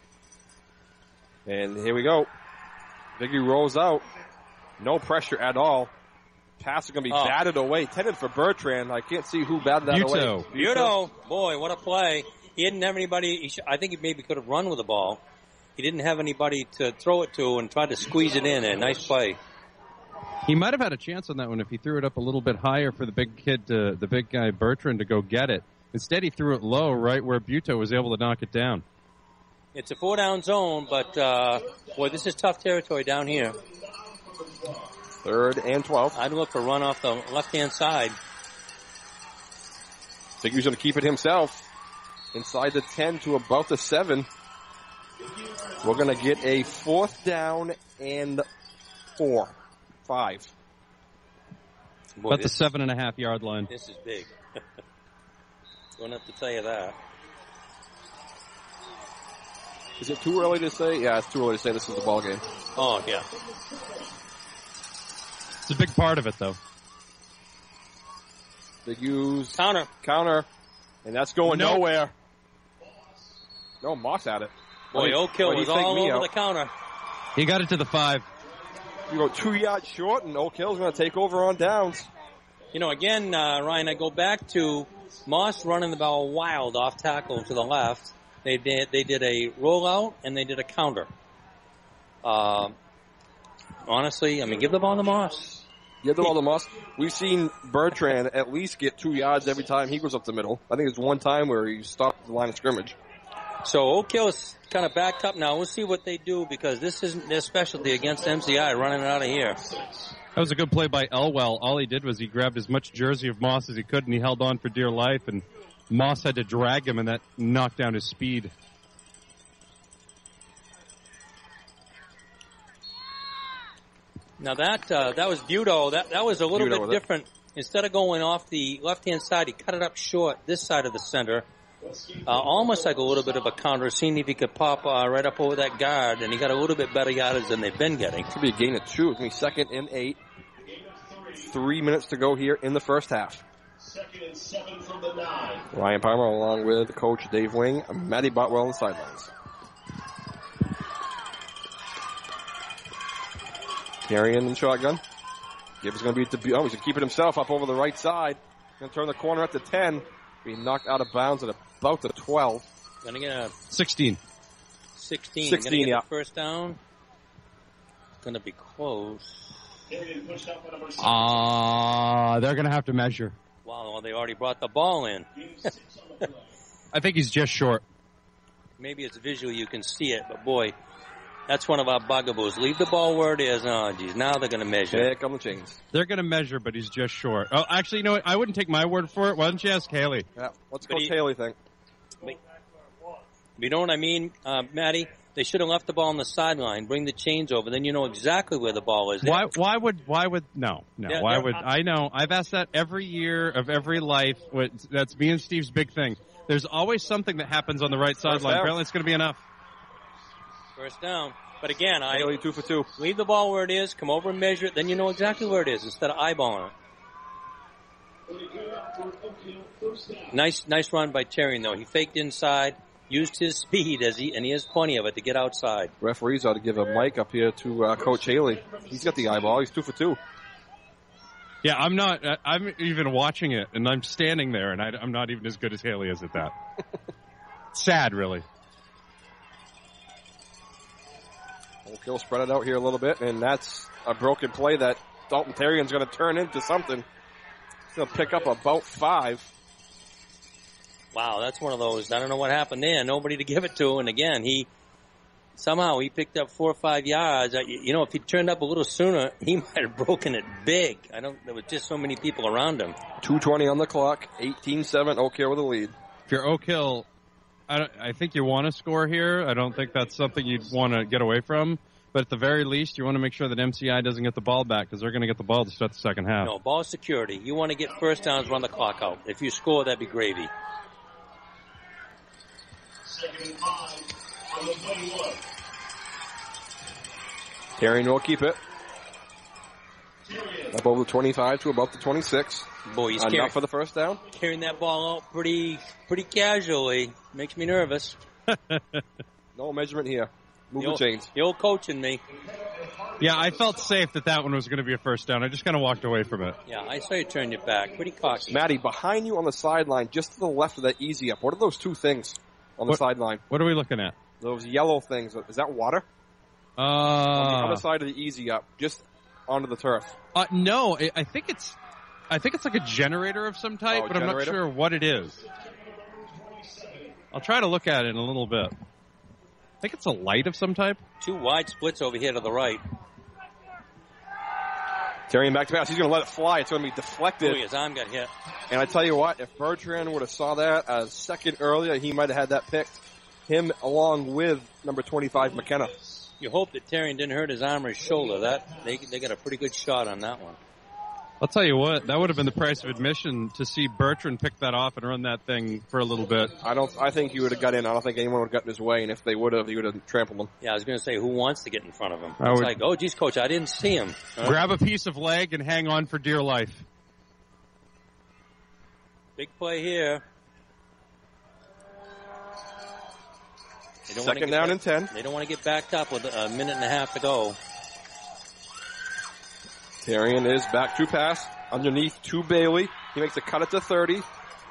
And here we go. Ziggy rolls out. No pressure at all. Pass is going to be Oh. batted away. Intended for Bertrand. I can't see who batted that Buto. away. Buto, boy, what a play! He didn't have anybody. He sh- I think he maybe could have run with the ball. He didn't have anybody to throw it to and try to squeeze it in. A nice play. He might have had a chance on that one if he threw it up a little bit higher for the big kid, to, the big guy Bertrand, to go get it. Instead, he threw it low, right where Buto was able to knock it down. It's a four down zone, but uh, boy, this is tough territory down here. Third and 12. I'd look for run off the left hand side. Ziggy's going to keep it himself. Inside the 10 to about the 7. We're going to get a fourth down and four. Five. Boy, About the this, seven and a half yard line. this is big. <laughs> Don't have to tell you that. Is it too early to say? Yeah, it's too early to say this is the ball game. Oh yeah. It's a big part of it, though. Big use Counter. counter, and that's going Nope. nowhere. No, Moss at it. Boy, Why do you- Oak Hill why do was you all me over out? the counter. He got it to the five. You go two yards short, and Oak Hill's going to take over on downs. You know, again, uh, Ryan, I go back to Moss running the ball wild off tackle to the left. They did they did a rollout and they did a counter. Uh, honestly, I mean, give the ball to Moss. Give the ball to Moss. We've seen Bertrand at least get two yards every time he goes up the middle. I think it's one time where he stopped the line of scrimmage. So Oak Hill is kind of backed up now. We'll see what they do because this isn't their specialty against MCI running out of here. That was a good play by Elwell. All he did was he grabbed as much jersey of Moss as he could, and he held on for dear life. And Moss had to drag him, and that knocked down his speed. Now that uh, that was Buto. That that was a little Buto bit with it. different. Instead of going off the left hand side, he cut it up short this side of the center, uh, almost like a little bit of a counter, seeing if he could pop uh, right up over that guard, and he got a little bit better yardage than they've been getting. Could be a gain of two. It's going to be second and eight. Three minutes to go here in the first half. Second and seven from the nine. Ryan Palmer along with coach Dave Wing, Matty Boutwell on the sidelines. Terrian in shotgun. Gibbs is going to be at the, oh, he's going to keep it himself up over the right side. Going to turn the corner at the 10. Be knocked out of bounds at about the 12. Gonna get a 16. 16. 16, Gonna get yeah. first down. It's Gonna be close. Carried pushed out by number six. Ah, they're going to have to measure. Wow, well, they already brought the ball in. <laughs> I think he's just short. Maybe it's visual, you can see it, but boy, that's one of our bugaboos. Leave the ball where it is. Oh, geez, now they're gonna measure. Here come the chains. They're going to measure, but he's just short. Oh, actually, you know what? I wouldn't take my word for it. Why don't you ask Haley? Yeah, what's But Coach he- Haley think? You know what I mean, uh, Matty? They should have left the ball on the sideline, bring the chains over, then you know exactly where the ball is. Why? Why would? Why would? No, no. Yeah, why would? I know. I've asked that every year of every life. That's me and Steve's big thing. There's always something that happens on the right sideline. Apparently, it's going to be enough. First down. But again, I Haley two for two. leave the ball where it is, come over and measure it, then you know exactly where it is instead of eyeballing it. Nice, nice run by Terry though. He faked inside, used his <laughs> speed as he, and he has plenty of it to get outside. Referees ought to give a mic up here to uh, Coach Haley. He's got the eyeball. He's two for two. Yeah, I'm not. I- I'm even watching it, and I'm standing there, and I, am not even as good as Haley is at that. <laughs> Sad, really. Oak Hill spread it out here a little bit, and that's a broken play that Dalton Terrian's going to turn into something. He'll pick up about five. Wow, that's one of those. I don't know what happened there. Nobody to give it to, and again, he somehow he picked up four or five yards. You know, if he turned up a little sooner, <laughs> he might have broken it big. I don't. There was just so many people around him. 220 on the clock, 18-7, Oak Hill with a lead. If you're Oak Hill, I, I think you want to score here. I don't think that's something you'd want to get away from. But at the very least, you want to make sure that MCI doesn't get the ball back because they're going to get the ball to start the second half. No, ball security. You want to get first downs, run the clock out. If you score, that'd be gravy. Second and five from the 21. Terrian will keep it. Above the 25 to above the 26. Boy, he's Enough carrying, for the first down. carrying that ball out pretty, pretty casually. Makes me nervous. <laughs> No measurement here. Move The the old- chains. The old coaching me. Yeah, I felt safe that that one was going to be a first down. I just kind of walked away from it. Yeah, I saw you turn your back. Pretty cocky. Maddie, behind you on the sideline, just to the left of that easy up. What are those two things on the What- sideline? What are we looking at? Those yellow things. Is that water? on the Uh, other side of the easy up, just onto the turf. uh, no, I, I think it's, I think it's like a generator of some type, Oh, but I'm not sure what it is. I'll try to look at it in a little bit. I think it's a light of some type. Two wide splits over here to the right. Terrian back to pass. He's going to let it fly. It's going to be deflected. Ooh, his arm got hit. And I tell you what, if Bertrand would have saw that a second earlier, he might have had that picked. Him along with number 25 McKenna. You hope that Terrian didn't hurt his arm or his shoulder. That they they got a pretty good shot on that one. I'll tell you what, that would have been the price of admission to see Bertrand pick that off and run that thing for a little bit. I don't. I think he would have got in. I don't think anyone would have gotten his way. And if they would have, he would have trampled them. Yeah, I was going to say who wants to get in front of him. I it's would- like, oh, geez, coach, I didn't see him. Huh? Grab a piece of leg and hang on for dear life. Big play here. They don't wanna Second get down back- and 10. They don't want to get backed up with a minute and a half to go. Terrian is back to pass underneath to Bailey. He makes a cut at the 30.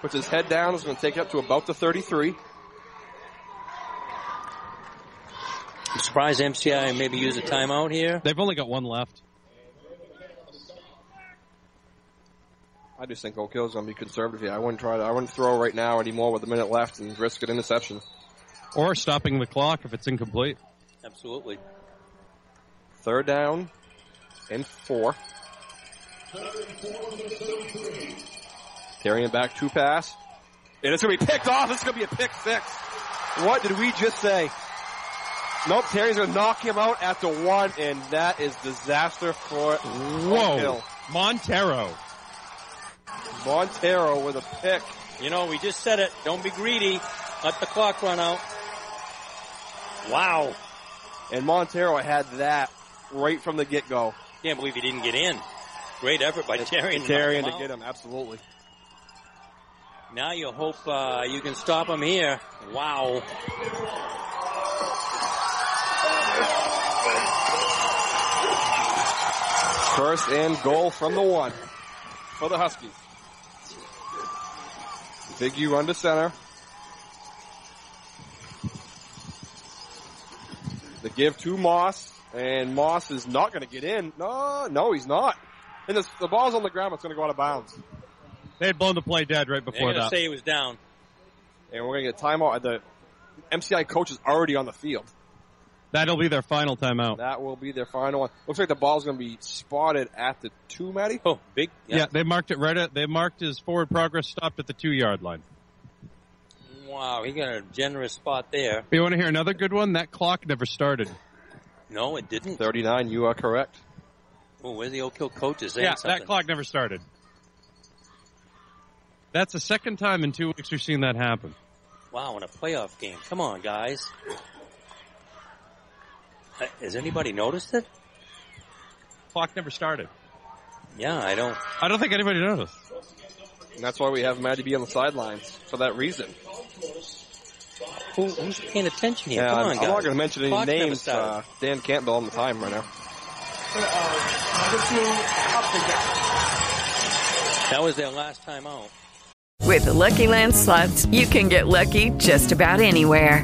Puts his head down. Is going to take it up to about the 33. I'm surprised MCI maybe use a timeout here. They've only got one left. I just think Oak Hill's going to be conservative here. I wouldn't try to. I wouldn't throw right now anymore with a minute left and risk an interception. Or stopping the clock if it's incomplete. Absolutely. Third down and four. Terrian back two pass. And it's going to be picked off. It's going to be a pick six. What did we just say? Nope, Terry's going to knock him out at the one, and that is disaster for Whoa. Hill. Montero. Montero with a pick. You know, we just said it. Don't be greedy. Let the clock run out. Wow. And Montero had that right from the get-go. Can't believe he didn't get in. Great effort by Terry. and Terry to get him, absolutely. Now you hope uh, you can stop him here. Wow. First and goal from the one for the Huskies. Big U under center. The give to Moss, and Moss is not going to get in. No, no, he's not. And the, the ball's on the ground. It's going to go out of bounds. They had blown the play dead right They're before going to that. say he was down. And we're going to get a timeout. The MCI coach is already on the field. That'll be their final timeout. That will be their final one. Looks like the ball's going to be spotted at the two, Matty. Oh, big. Yeah. they marked it right at, they marked his forward progress stopped at the two yard line. Wow, he got a generous spot there. You want to hear another good one? That clock never started. No, it didn't. 39, you are correct. Oh, where's the Oak Hill coaches saying Yeah, something? that clock never started. That's the second time in two weeks we've seen that happen. Wow, in a playoff game. Come on, guys. Uh, Has anybody noticed it? Clock never started. Yeah, I don't. I don't think anybody noticed. And that's why we have Maddie B on the sidelines for that reason. Who, who's paying attention here? Yeah, Come I'm, on, I'm guys. not going to mention any Clock names. started. Uh, Dan Campbell on the time right now. That was their last time out. With the Lucky Land slots, you can get lucky just about anywhere.